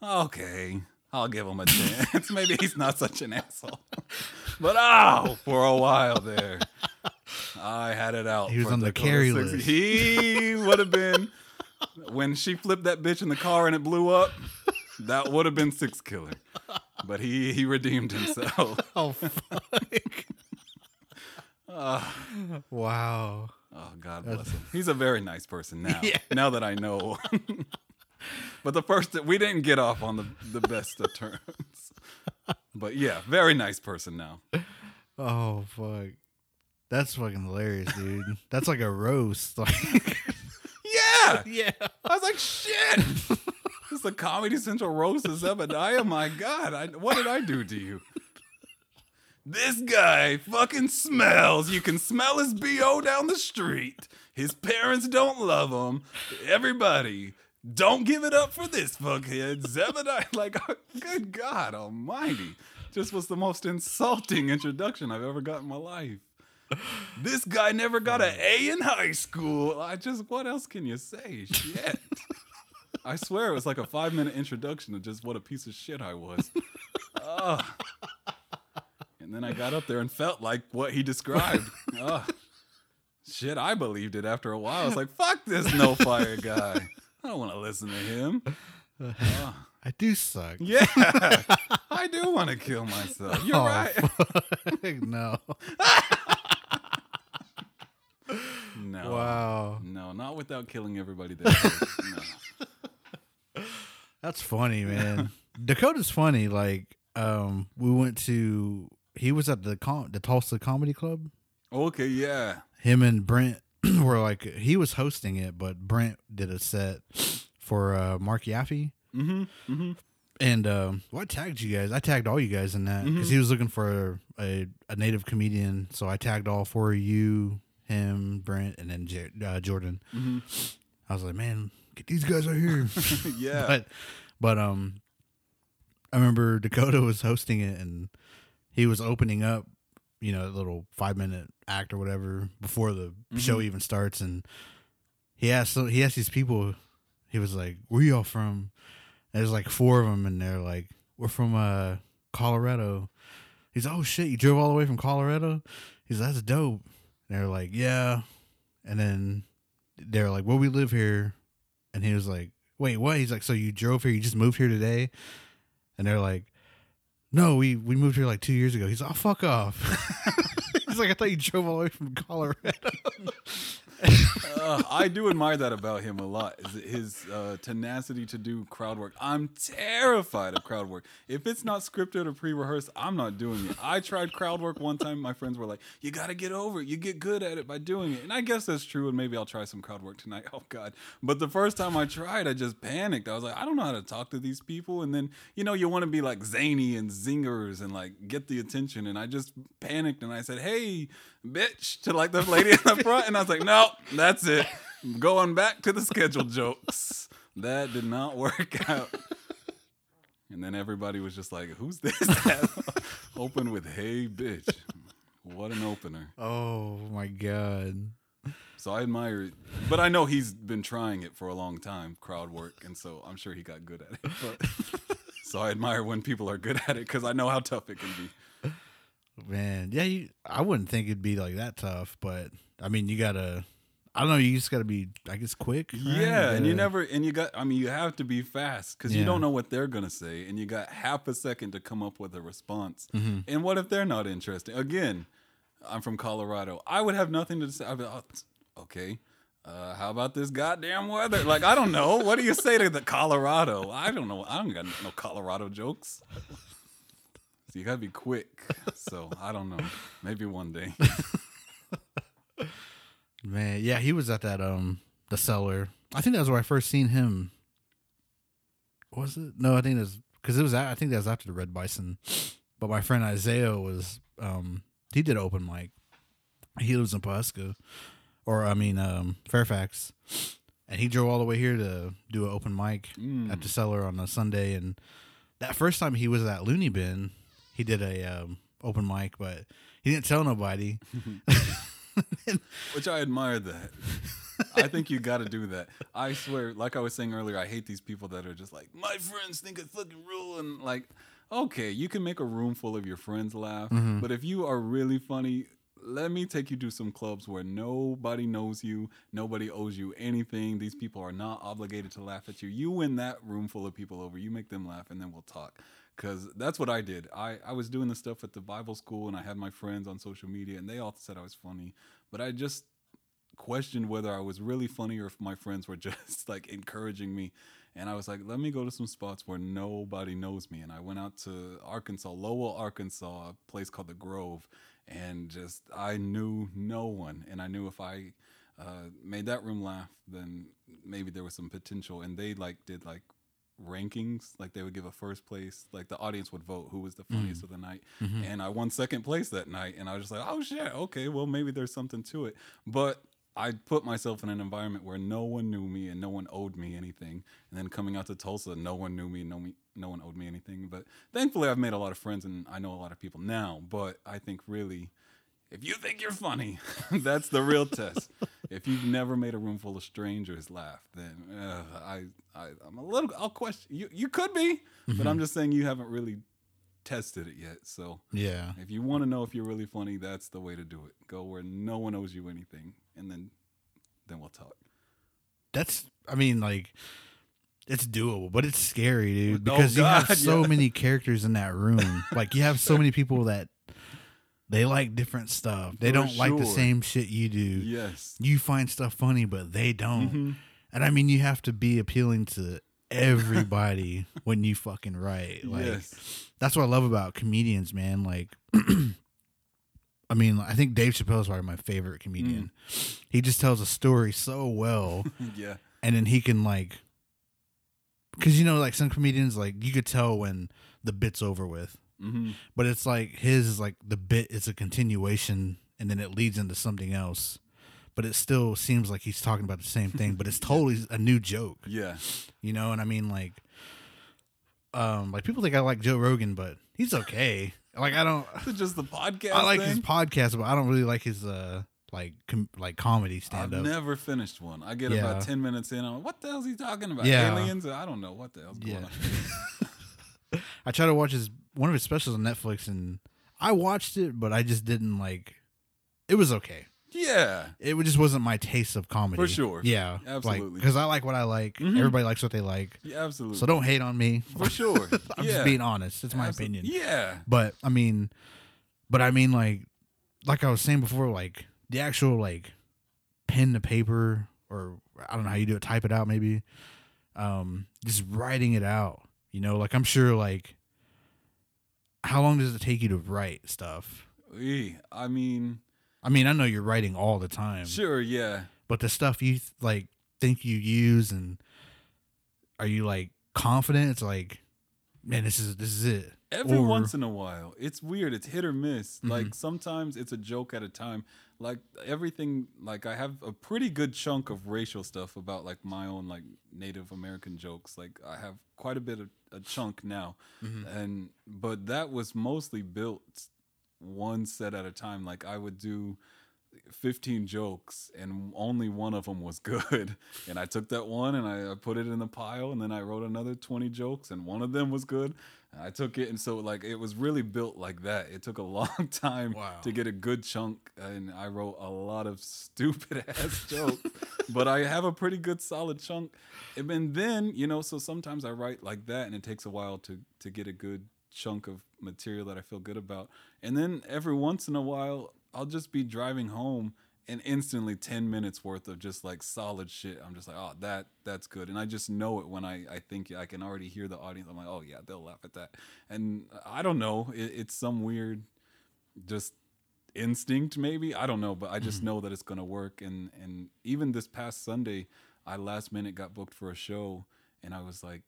"Oh, okay, I'll give him a chance. [LAUGHS] Maybe he's not such an asshole." [LAUGHS] but oh, for a while there, I had it out. He was on the Carrie 60. list. He would have been when she flipped that bitch in the car and it blew up. That would have been six killer. But he he redeemed himself. [LAUGHS] Oh fuck! Uh, wow. Oh God bless him. He's a very nice person now. [LAUGHS] Yeah. Now that I know. [LAUGHS] but the first we didn't get off on the the best of terms. But yeah, very nice person now. Oh fuck. That's fucking hilarious, dude. That's like a roast. [LAUGHS] Like, Yeah. yeah. I was like, shit. This is the Comedy Central roast of Zebediah. My God, I, what did I do to you? This guy fucking smells. You can smell his BO down the street. His parents don't love him. Everybody, don't give it up for this fuckhead. Zebediah, [LAUGHS] like, [LAUGHS] good God almighty. Just was the most insulting introduction I've ever got in my life. This guy never got an A in high school. I just, what else can you say? Shit. [LAUGHS] I swear it was like a five minute introduction of just what a piece of shit I was. Ugh. And then I got up there and felt like what he described. [LAUGHS] Ugh. Shit, I believed it after a while. I was like, fuck this no fire guy. I don't want to listen to him. Ugh. I do suck. yeah, [LAUGHS] I do want to kill myself. You're Oh, right. [LAUGHS] no. No. Wow. No, not without killing everybody there. no. That's funny, man. Dakota's funny. Like, um, we went to he was at the com- the Tulsa Comedy Club. Okay, yeah. Him and Brent [CLEARS THROAT] were like he was hosting it, but Brent did a set for uh Mark Yaffe. Mm-hmm. Mm-hmm. And um, well, I tagged you guys. I tagged all you guys in that because he was looking for a, a native comedian. So I tagged all four of you, him, Brent, and then J- uh, Jordan. Mm-hmm. I was like, man, get these guys out here. [LAUGHS] Yeah. [LAUGHS] but but um, I remember Dakota [LAUGHS] was hosting it and he was opening up, you know, a little five minute act or whatever before the show even starts, and he asked so he asked these people, he was like, "Where y'all from?" And there's like four of them, and they're like, "We're from uh Colorado." He's oh shit, you drove all the way from Colorado. He's that's dope. And they're like, yeah. And then they're like, well, we live here. And he was like, wait, what? He's like, so you drove here? You just moved here today? And they're like, no, we we moved here like two years ago. He's like, oh, fuck off. [LAUGHS] He's like, I thought you drove all the way from Colorado. [LAUGHS] uh, I do admire that about him a lot. Is his uh, tenacity to do crowd work. I'm terrified of crowd work. If it's not scripted or pre-rehearsed, I'm not doing it. I tried crowd work one time. My friends were like, "You got to get over it. You get good at it by doing it." And I guess that's true. And maybe I'll try some crowd work tonight. [LAUGHS] Oh God! But the first time I tried, I just panicked. I was like, I don't know how to talk to these people. And then you know, you want to be like zany and zingers and like get the attention. And I just panicked and I said, "Hey, bitch," to like the lady in the front. And I was like, "No, that's it. Going back to the scheduled jokes." That did not work [LAUGHS] out. And then everybody was just like, "Who's this Open with "Hey, bitch." What an opener! Oh my god. So I admire it, but I know he's been trying it for a long time, crowd work, and so I'm sure he got good at it. But, [LAUGHS] so I admire when people are good at it because I know how tough it can be. Man, yeah, you, I wouldn't think it'd be like that tough, but I mean, you gotta. I don't know. You just gotta be, I guess, quick. right? Yeah, and you never, and you got. I mean, you have to be fast because you don't know what they're gonna say, and you got half a second to come up with a response. Mm-hmm. And what if they're not interested? Again, I'm from Colorado. I would have nothing to say. I'd be, oh, okay. Uh, how about this goddamn weather? Like, I don't know. What do you say to the Colorado? I don't know. I don't got no Colorado jokes. So you gotta be quick. So I don't know. Maybe one day. [LAUGHS] Man, yeah, he was at that um the cellar. I think that was where I first seen him. Was it? No, I think it was because it was. I think that was after the Red Bison. But my friend Isaiah was um he did open mic. He lives in Pawhuska, or I mean um Fairfax, and he drove all the way here to do an open mic at the cellar on a Sunday. And that first time he was at Looney Bin, he did a um, open mic, but he didn't tell nobody. Which I admire that. I think you got to do that. I swear, like I was saying earlier, I hate these people that are just like, my friends think I fucking rule. And like, okay, you can make a room full of your friends laugh. But if you are really funny, let me take you to some clubs where nobody knows you, nobody owes you anything. These people are not obligated to laugh at you. You win that room full of people over, you make them laugh, and then we'll talk. Because that's what I did. I, I was doing the stuff at the Bible school, and I had my friends on social media, and they all said I was funny. But I just questioned whether I was really funny or if my friends were [LAUGHS] just like encouraging me. And I was like, let me go to some spots where nobody knows me. And I went out to Arkansas, Lowell, Arkansas, a place called the Grove. And just, I knew no one. And I knew if I uh, made that room laugh, then maybe there was some potential. And they like did like rankings like they would give a first place like the audience would vote who was the mm-hmm. funniest of the night. Mm-hmm. And i won second place that night and i was just like oh shit okay well maybe there's something to it. But i put myself in an environment where no one knew me and no one owed me anything. And then coming out to tulsa no one knew me no me no one owed me anything. But thankfully i've made a lot of friends and i know a lot of people now. But i think really if you think you're funny, [LAUGHS] that's the real test. If you've never made a room full of strangers laugh, then uh, I, I, I'm a little. I'll question you. You could be, but I'm just saying you haven't really tested it yet. So Yeah. if you want to know if you're really funny, that's the way to do it. Go where no one owes you anything, and then, then we'll talk. That's I mean like it's doable, but it's scary, dude, Oh, because you have so yeah. many characters in that room. like you have so many people that they like different stuff. They For don't like the sure. same shit you do. Yes. You find stuff funny, but they don't. Mhm. And I mean, you have to be appealing to everybody [LAUGHS] when you fucking write. Like yes. that's what I love about comedians, man. Like, [CLEARS THROAT] I mean, I think Dave Chappelle is probably my favorite comedian. He just tells a story so well, [LAUGHS] yeah. and then he can like, because you know, like some comedians, like you could tell when the bit's over with, hmm but it's like his is like the bit is a continuation, and then it leads into something else. But it still seems like he's talking about the same thing, but it's [LAUGHS] totally a new joke Yeah. you know and i mean like um like people think i like joe rogan but he's okay like i don't [LAUGHS] just the podcast? i like thing? his podcast but i don't really like his uh like com- like comedy I've never finished one. I get Yeah. about ten minutes in. I'm like, what the hell's he talking about? Yeah. Aliens? I don't know what the hell's going Yeah. on. [LAUGHS] i try to watch his one of his specials on netflix and i watched it but i just didn't like it was okay Yeah, it just wasn't my taste of comedy For sure. yeah Absolutely. because i like what i like Mhm. everybody likes what they like yeah, absolutely. so don't hate on me for [LAUGHS] sure. i'm yeah. just being honest it's my opinion Yeah, But I mean, but I mean, like, like I was saying before, like the actual like pen to paper, or I don't know how you do it, type it out maybe. Um, just writing it out. You know, like I'm sure, like, how long does it take you to write stuff? Eh, I mean, I mean, I know you're writing all the time, sure. Yeah, but the stuff you like think you use, and are you like confident? It's like, man, this is this is it. every Or- once in a while, it's weird. It's hit or miss. Mhm. Like sometimes it's a joke at a time. Like everything like I have a pretty good chunk of racial stuff about like my own like Native American jokes. Like I have quite a bit of a chunk now. Mm-hmm. And but that was mostly built one set at a time. Like I would do 15 jokes and only one of them was good. [LAUGHS] And I took that one and I, I put it in the pile and then I wrote another 20 jokes and one of them was good. I took it and so like it was really built like that. It took a [LAUGHS] long time Wow. to get a good chunk and I wrote a lot of stupid [LAUGHS] ass jokes. but I have a pretty good solid chunk. And then- then, you know, so sometimes I write like that and it takes a while to to get a good chunk of material that I feel good about. And then every once in a while, I'll just be driving home and instantly 10 minutes worth of just like solid shit. I'm just like, oh, that that's good. And I just know it when I, I think I can already hear the audience. I'm like, oh, yeah, they'll laugh at that. And I don't know. It, it's some weird just instinct maybe i don't know but i just mm-hmm. know that it's going to work and and even this past sunday i last minute got booked for a show and i was like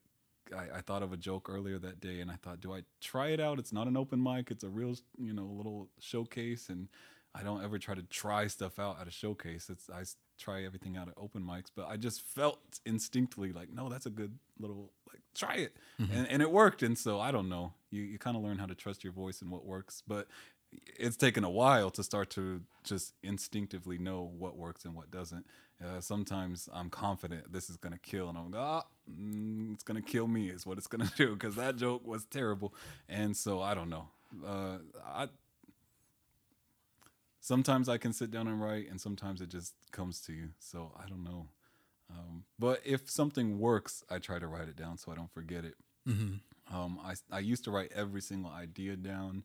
I, I thought of a joke earlier that day and i thought do i try it out it's not an open mic it's a real you know little showcase and i don't ever try to try stuff out at a showcase. It's i try everything out at open mics but i just felt instinctively like no that's a good little like try it. And, and it worked and so i don't know. You, you kind of learn how to trust your voice and what works but it's taken a while to start to just instinctively know what works and what doesn't. Uh, sometimes I'm confident this is gonna kill, and I'm like, ah, mm, it's gonna kill me is what it's gonna [LAUGHS] do because that joke was terrible, and so I don't know. Uh, I sometimes I can sit down and write, and sometimes it just comes to you. So I don't know. Um, but if something works, I try to write it down so I don't forget it. Um, I I used to write every single idea down,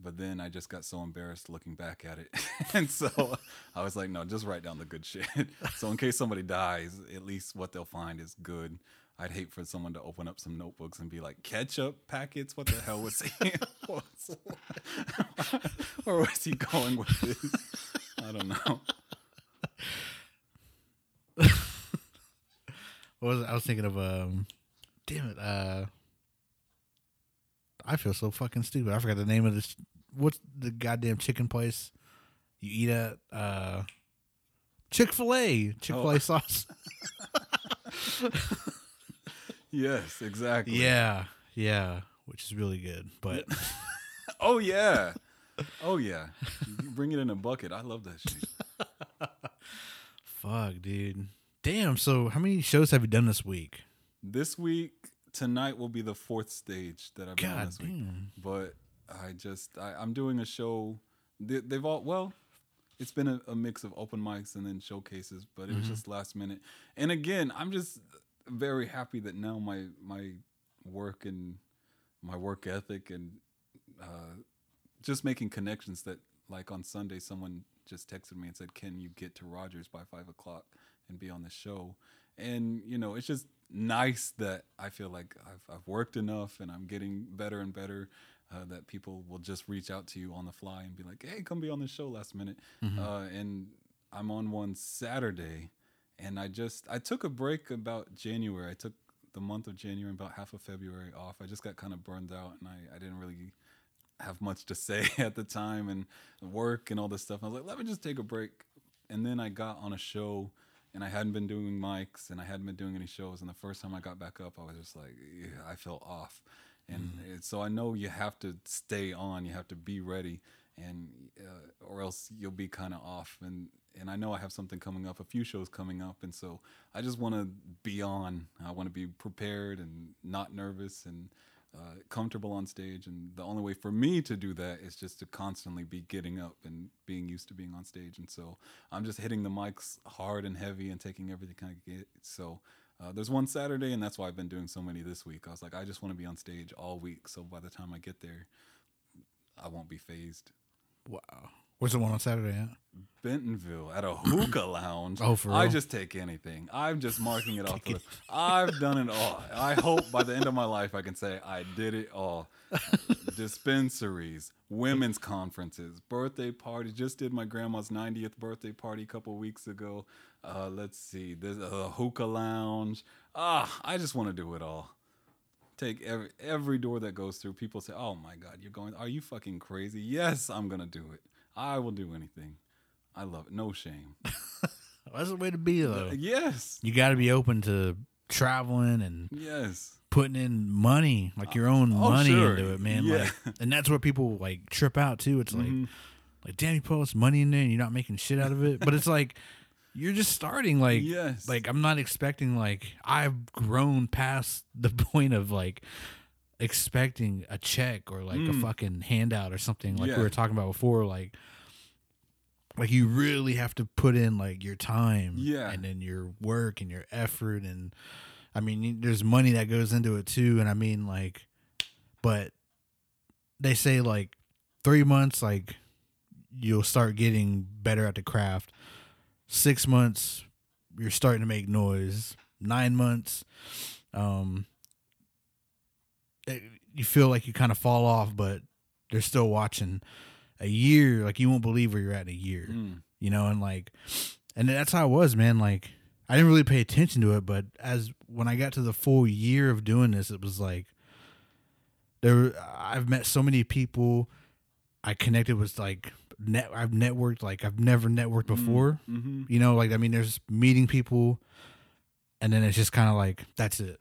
but then I just got so embarrassed looking back at it, [LAUGHS] and so I was like, no, just write down the good shit. [LAUGHS] so in case somebody dies, at least what they'll find is good. I'd hate for someone to open up some notebooks and be like, ketchup packets. What the hell was he? [LAUGHS] [LAUGHS] Where was he going with this? I don't know. [LAUGHS] What was it? I was thinking of um, damn it. Uh, I feel so fucking stupid. I forgot the name of this. What's the goddamn chicken place you eat at? Uh, Chick Fil A. Chick Fil A Oh. sauce. Yes, exactly. yeah, yeah, which is really good. But [LAUGHS] Oh yeah. [LAUGHS] Oh yeah. You bring it in a bucket. I love that shit. [LAUGHS] fuck, dude. Damn. So how many shows have you done this week? This week, tonight will be the fourth stage that I've God this week. damn. But I just, I, I'm doing a show. They, they've all, well, it's been a, a mix of open mics and then showcases, but it was mm-hmm. just last minute. And again, I'm just very happy that now my my work and my work ethic and uh, just making connections that like on Sunday someone just texted me and said, "Can you get to Rogers by five o'clock and be on the show?" And you know, it's just nice that I feel like I've I've worked enough and I'm getting better and better. Uh, that people will just reach out to you on the fly and be like, "Hey, come be on the show last minute." Uh, and I'm on one Saturday, and I just I took a break about January. I took the month of January, and about half of February off. I just got kind of burned out, and I, I didn't really have much to [LAUGHS] say at the time and work and all this stuff. I was like, let me just take a break. And then I got on a show and I hadn't been doing mics and I hadn't been doing any shows. And the first time I got back up, I was just like, yeah, I felt off. And mm-hmm. it- so I know you have to stay on, you have to be ready, and uh, or else you'll be kind of off. And and I know I have something coming up, a few shows coming up, and so I just want to be on. I want to be prepared and not nervous and uh, comfortable on stage. And the only way for me to do that is just to constantly be getting up and being used to being on stage. And so I'm just hitting the mics hard and heavy and taking everything I get. So uh, there's one Saturday, and that's why I've been doing so many this week. I was like, I just want to be on stage all week. So by the time I get there, I won't be phased. Wow. Where's the one on Saturday at? Bentonville at a hookah [CLEARS THROAT] lounge. Oh, for real? I just take anything. I'm just marking it [LAUGHS] off. The list. I've done it all. I hope by the end of my life I can say I did it all. [LAUGHS] Dispensaries, women's conferences, birthday parties. Just did my grandma's 90th birthday party a couple weeks ago. Uh, let's see, there's a hookah lounge. Ah, I just want to do it all. Take every every door that goes through. People say, "Oh my God, you're going? Are you fucking crazy?" Yes, I'm gonna do it. I will do anything. I love it. No shame. [LAUGHS] That's the way to be though. yes. You got to be open to traveling and Yes. putting in money, like your own Oh, money sure. into it, man. Yeah. Like, [LAUGHS] and that's where people like trip out too. It's like, Mhm. like, damn, you put all this money in there and you're not making shit out of it. but it's like, you're just starting. Like, yes. like I'm not expecting. Like, I've grown past the [LAUGHS] point of like expecting a check or like a Mm. fucking handout or something like Yeah. we were talking about before. Like, like you really have to put in like your time, Yeah. and then your work and your effort and I mean, there's money that goes into it too, and I mean, like, but they say like three months, like you'll start getting better at the craft. Six months, you're starting to make noise. Nine months, um, it, you feel like you kind of fall off, but they're still watching. A year, like you won't believe where you're at in a year Mm. you know, and like, and that's how it was, man. Like, I didn't really pay attention to it, but as when I got to the full year of doing this, it was like there. I've met so many people. I connected with like net. I've networked like I've never networked before. Mm-hmm. You know, like I mean, there's meeting people, and then it's just kind of like that's it.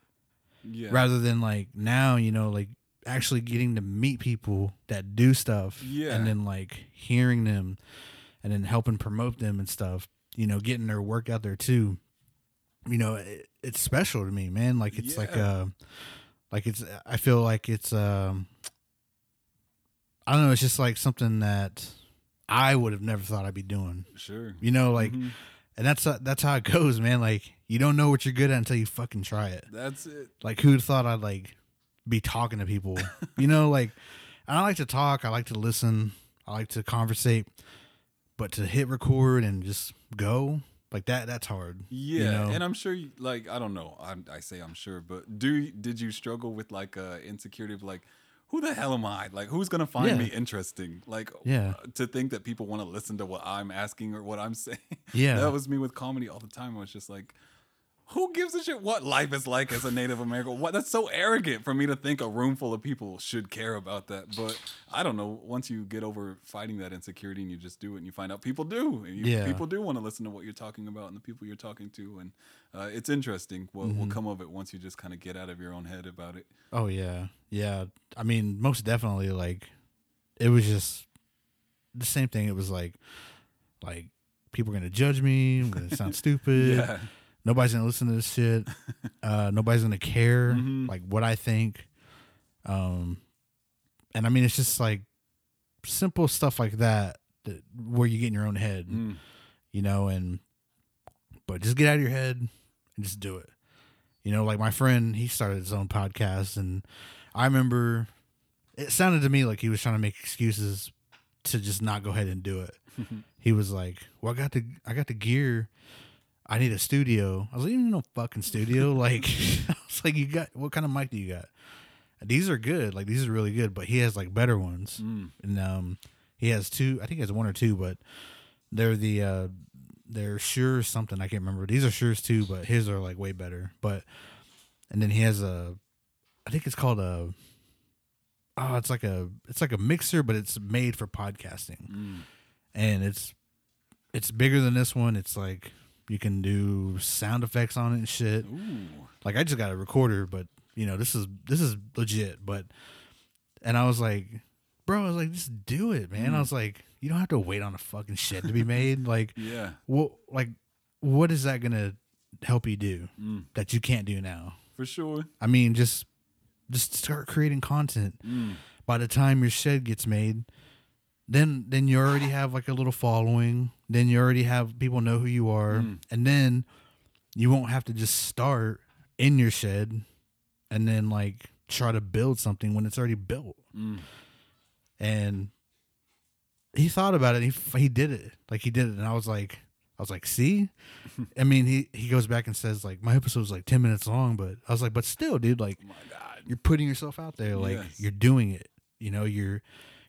Yeah. Rather than like now, you know, like actually getting to meet people that do stuff, Yeah. and then like hearing them, and then helping promote them and stuff. You know, getting their work out there too. You know, it, it's special to me, man. Like it's like Yeah. uh like it's. I feel like it's um. I don't know. It's just like something that I would have never thought I'd be doing. Sure. You know, like, Mhm. and that's uh, that's how it [LAUGHS] goes, man. Like, you don't know what you're good at until you fucking try it. That's it. Like, who'd thought I'd like be talking to people? [LAUGHS] you know, like, I like to talk. I like to listen. I like to conversate. But to hit record and just go like that, that's hard. Yeah, you know? and I'm sure, you, like, I don't know. I, I say I'm sure, but do did you struggle with like uh, insecurity of like, who the hell am I? Like, who's gonna find Yeah. me interesting? Like, Yeah. uh, to think that people want to listen to what I'm asking or what I'm saying. [LAUGHS] Yeah. that was me with comedy all the time. I was just like, who gives a shit what life is like as a Native American? What that's so arrogant for me to think a room full of people should care about that. But I don't know. Once you get over fighting that insecurity and you just do it, and you find out people do, and you, Yeah. people do want to listen to what you're talking about and the people you're talking to, and uh, it's interesting what Mm-hmm. will come of it once you just kind of get out of your own head about it. Oh yeah, yeah. I mean, most definitely. Like, it was just the same thing. It was like, like people are gonna judge me. I'm gonna sound [LAUGHS] stupid. Yeah, Nobody's gonna listen to this shit. [LAUGHS] Uh, nobody's gonna care Mhm. like what I think. Um, and I mean, it's just like simple stuff like that, that where you get in your own head, Mm. you know. And but just get out of your head and just do it. You know, like my friend, he started his own podcast, and I remember it sounded to me like he was trying to make excuses to just not go ahead and do it. [LAUGHS] he was like, "Well, I got the I got the gear. I need a studio." I was like, "You no fucking studio." [LAUGHS] like, [LAUGHS] I was like, "You got what kind of mic do you got?" These are good. Like these are really good, but he has like better ones. Mm. And um, he has two. I think he has one or two, but they're the uh, they're Shure something. I can't remember. These are Shure's too, but his are like way better. But and then he has a, I think it's called a. Oh, it's like a it's like a mixer, but it's made for podcasting, Mm. and it's it's bigger than this one. It's like you can do sound effects on it and shit. Ooh. Like I just got a recorder, but you know this is this is legit. But and I was like, bro, I was like, just do it, man. I was like, you don't have to wait on a fucking shit to be [LAUGHS] made. like, Yeah. what like what is that gonna help you do Mm. that you can't do now? For sure. I mean, just just start creating content. Mm. By the time your shed gets made, then then you already have like a little following. Then you already have people know who you are, Mm. and then you won't have to just start in your shed and then like try to build something when it's already built. Mm. And he thought about it. And he he did it. Like he did it, and I was like, I was like, see, [LAUGHS] I mean, he he goes back and says like my episode's like ten minutes long, but I was like, but still, dude, like Oh my God. you're putting yourself out there, like Yes. you're doing it. You know, you're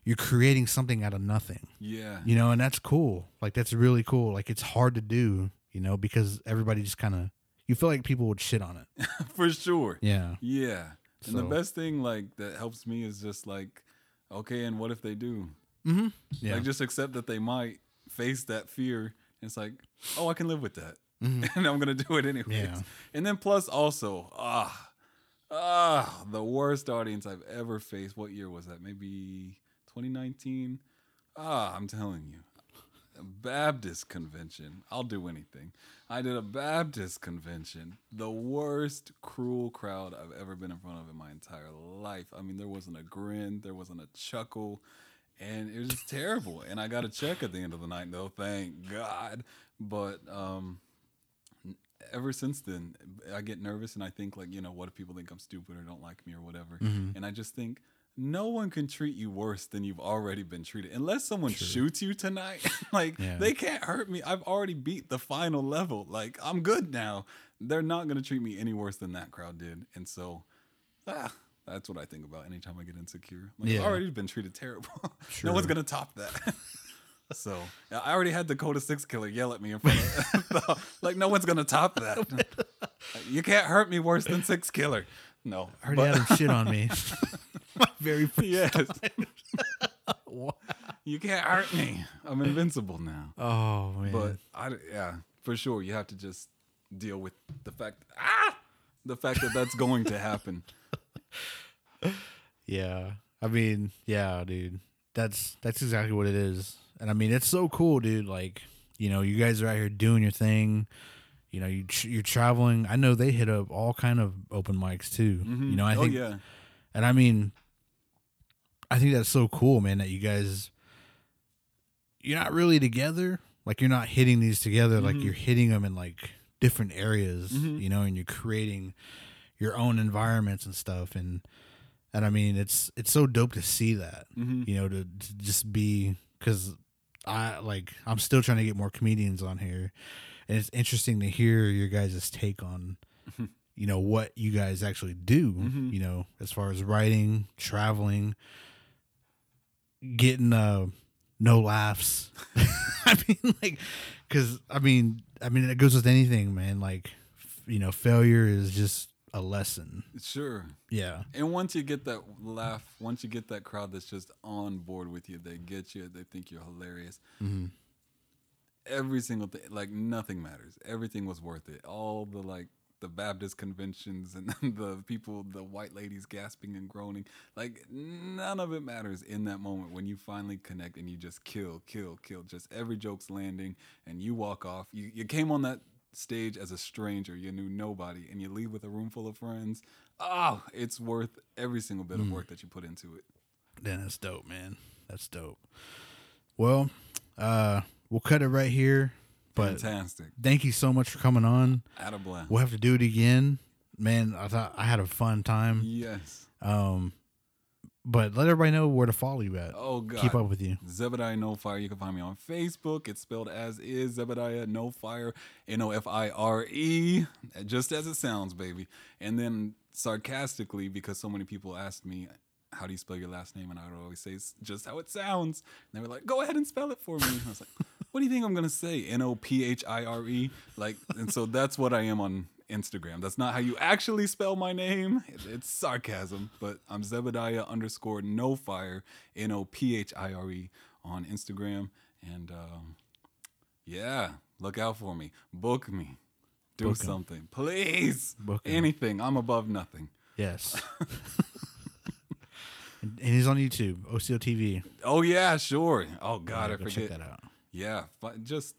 you're creating something out of nothing. Yeah. You know, and that's cool. Like that's really cool. Like it's hard to do. You know, because everybody just kind of you feel like people would shit on it. [LAUGHS] For sure. Yeah. Yeah. And the best thing like that helps me is just like, okay, and what if they do? Mm-hmm. Yeah. Like just accept that they might face that fear. And it's like, oh, I can live with that, [LAUGHS] and I'm gonna do it anyways. Yeah. And then plus also, ah, ah, the worst audience I've ever faced. What year was that? Maybe 2019. Ah, I'm telling you, a Baptist convention. I'll do anything. I did a Baptist convention. The worst cruel crowd I've ever been in front of in my entire life. I mean, there wasn't a grin, there wasn't a chuckle, and it was just terrible. And I got a check at the end of the night, though, thank God. But um, ever since then, I get nervous and I think like, you know, what if people think I'm stupid or don't like me or whatever? And I just think no one can treat you worse than you've already been treated unless someone shoots you tonight. [LAUGHS] like Yeah. they can't hurt me. I've already beat the final level. Like I'm good now. They're not going to treat me any worse than that crowd did. And so ah, that's what I think about anytime I get insecure. Like Yeah. I've already been treated terrible. [LAUGHS] no one's going to top that. [LAUGHS] So I already had Dakota Six Killer yell at me in front of like no one's gonna top that. you can't hurt me worse than Six Killer. No, I already but- had him shit on me. My [LAUGHS] very first [LAUGHS] yes, [LAUGHS] Wow. you can't hurt me. I'm invincible now. Oh man. But I yeah, for sure you have to just deal with the fact ah the fact that that's going to happen. Yeah. I mean, yeah, dude. That's that's exactly what it is. And I mean, it's so cool, dude. Like, you know, you guys are out here doing your thing. You know, you tr- you're traveling. I know they hit up all kind of open mics too. You know, I oh think yeah, and I mean I think that's so cool, man, that you guys you're not really together. Like you're not hitting these together like mm-hmm. you're hitting them in like different areas, mm-hmm. you know, and you're creating your own environments and stuff and and I mean it's it's so dope to see that. Mm-hmm. You know, to, to just be cuz I like I'm still trying to get more comedians on here. And it's interesting to hear your guys' take on you know what you guys actually do, you know, as far as writing, traveling, getting uh no laughs. [LAUGHS] I mean like cuz I mean I mean it goes with anything, man, like you know, failure is just a lesson. sure. Yeah. And once you get that laugh, once you get that crowd that's just on board with you, they get you, they think you're hilarious. Every single thing, like nothing matters. Everything was worth it. All the like the Baptist conventions and [LAUGHS] the people, the white ladies gasping and groaning, like none of it matters in that moment when you finally connect and you just kill, kill, kill. Just every joke's landing and you walk off. You you came on that stage as a stranger, you knew nobody, and you leave with a room full of friends. Oh, it's worth every single bit of work that you put into it. Then that's dope, man. That's dope. Well, uh we'll cut it right here. But Fantastic. thank you so much for coming on. At a blast. We'll have to do it again. Man, I thought I had a fun time. Yes. Um but let everybody know where to follow you at. Oh God. Keep up with you. Zebediah No Fire. You can find me on Facebook. It's spelled as is Zebediah No Fire, N O F I R E, just as it sounds, baby. And then sarcastically, because so many people asked me, "How do you spell your last name?" and I would always say, just how it sounds." And they were like, "Go ahead and spell it for me." And I was like, "What do you think I'm gonna say? N O P H I R E?" Like, and so that's what I am on Instagram. That's not how you actually spell my name. It's sarcasm, but I'm Zebediah underscore no fire, N O P H I R E on Instagram. And um, yeah, look out for me. Book me. Do Book something. Please. Book. Anything. I'm above nothing. Yes. [LAUGHS] and and he's on YouTube, Osiyo TV. Oh, yeah, sure. Oh, God, Yeah, I go forget. check that out. Yeah, but just,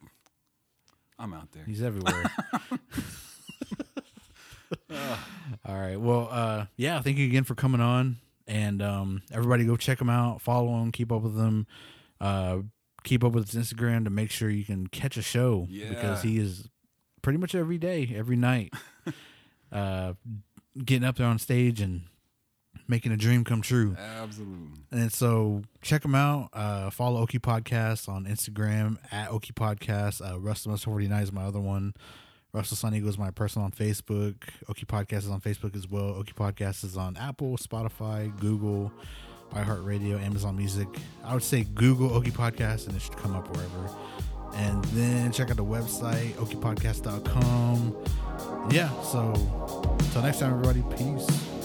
I'm out there. He's everywhere. [LAUGHS] All right. Well, uh, yeah, thank you again for coming on. And um, everybody go check him out, follow him, keep up with him, uh, keep up with his Instagram to make sure you can catch a show yeah. because he is pretty much every day, every night, [LAUGHS] uh, getting up there on stage and making a dream come true. Absolutely. And so check them out. Uh, follow Oki Podcast on Instagram at Oki Podcast. Uh, Russell Must 49 is my other one. Russell Sun Eagle is my personal on Facebook. Oki Podcast is on Facebook as well. Oki Podcast is on Apple, Spotify, Google, iHeartRadio, Amazon Music. I would say Google Oki Podcast and it should come up wherever. And then check out the website, okipodcast.com. Yeah, so until next time, everybody, peace.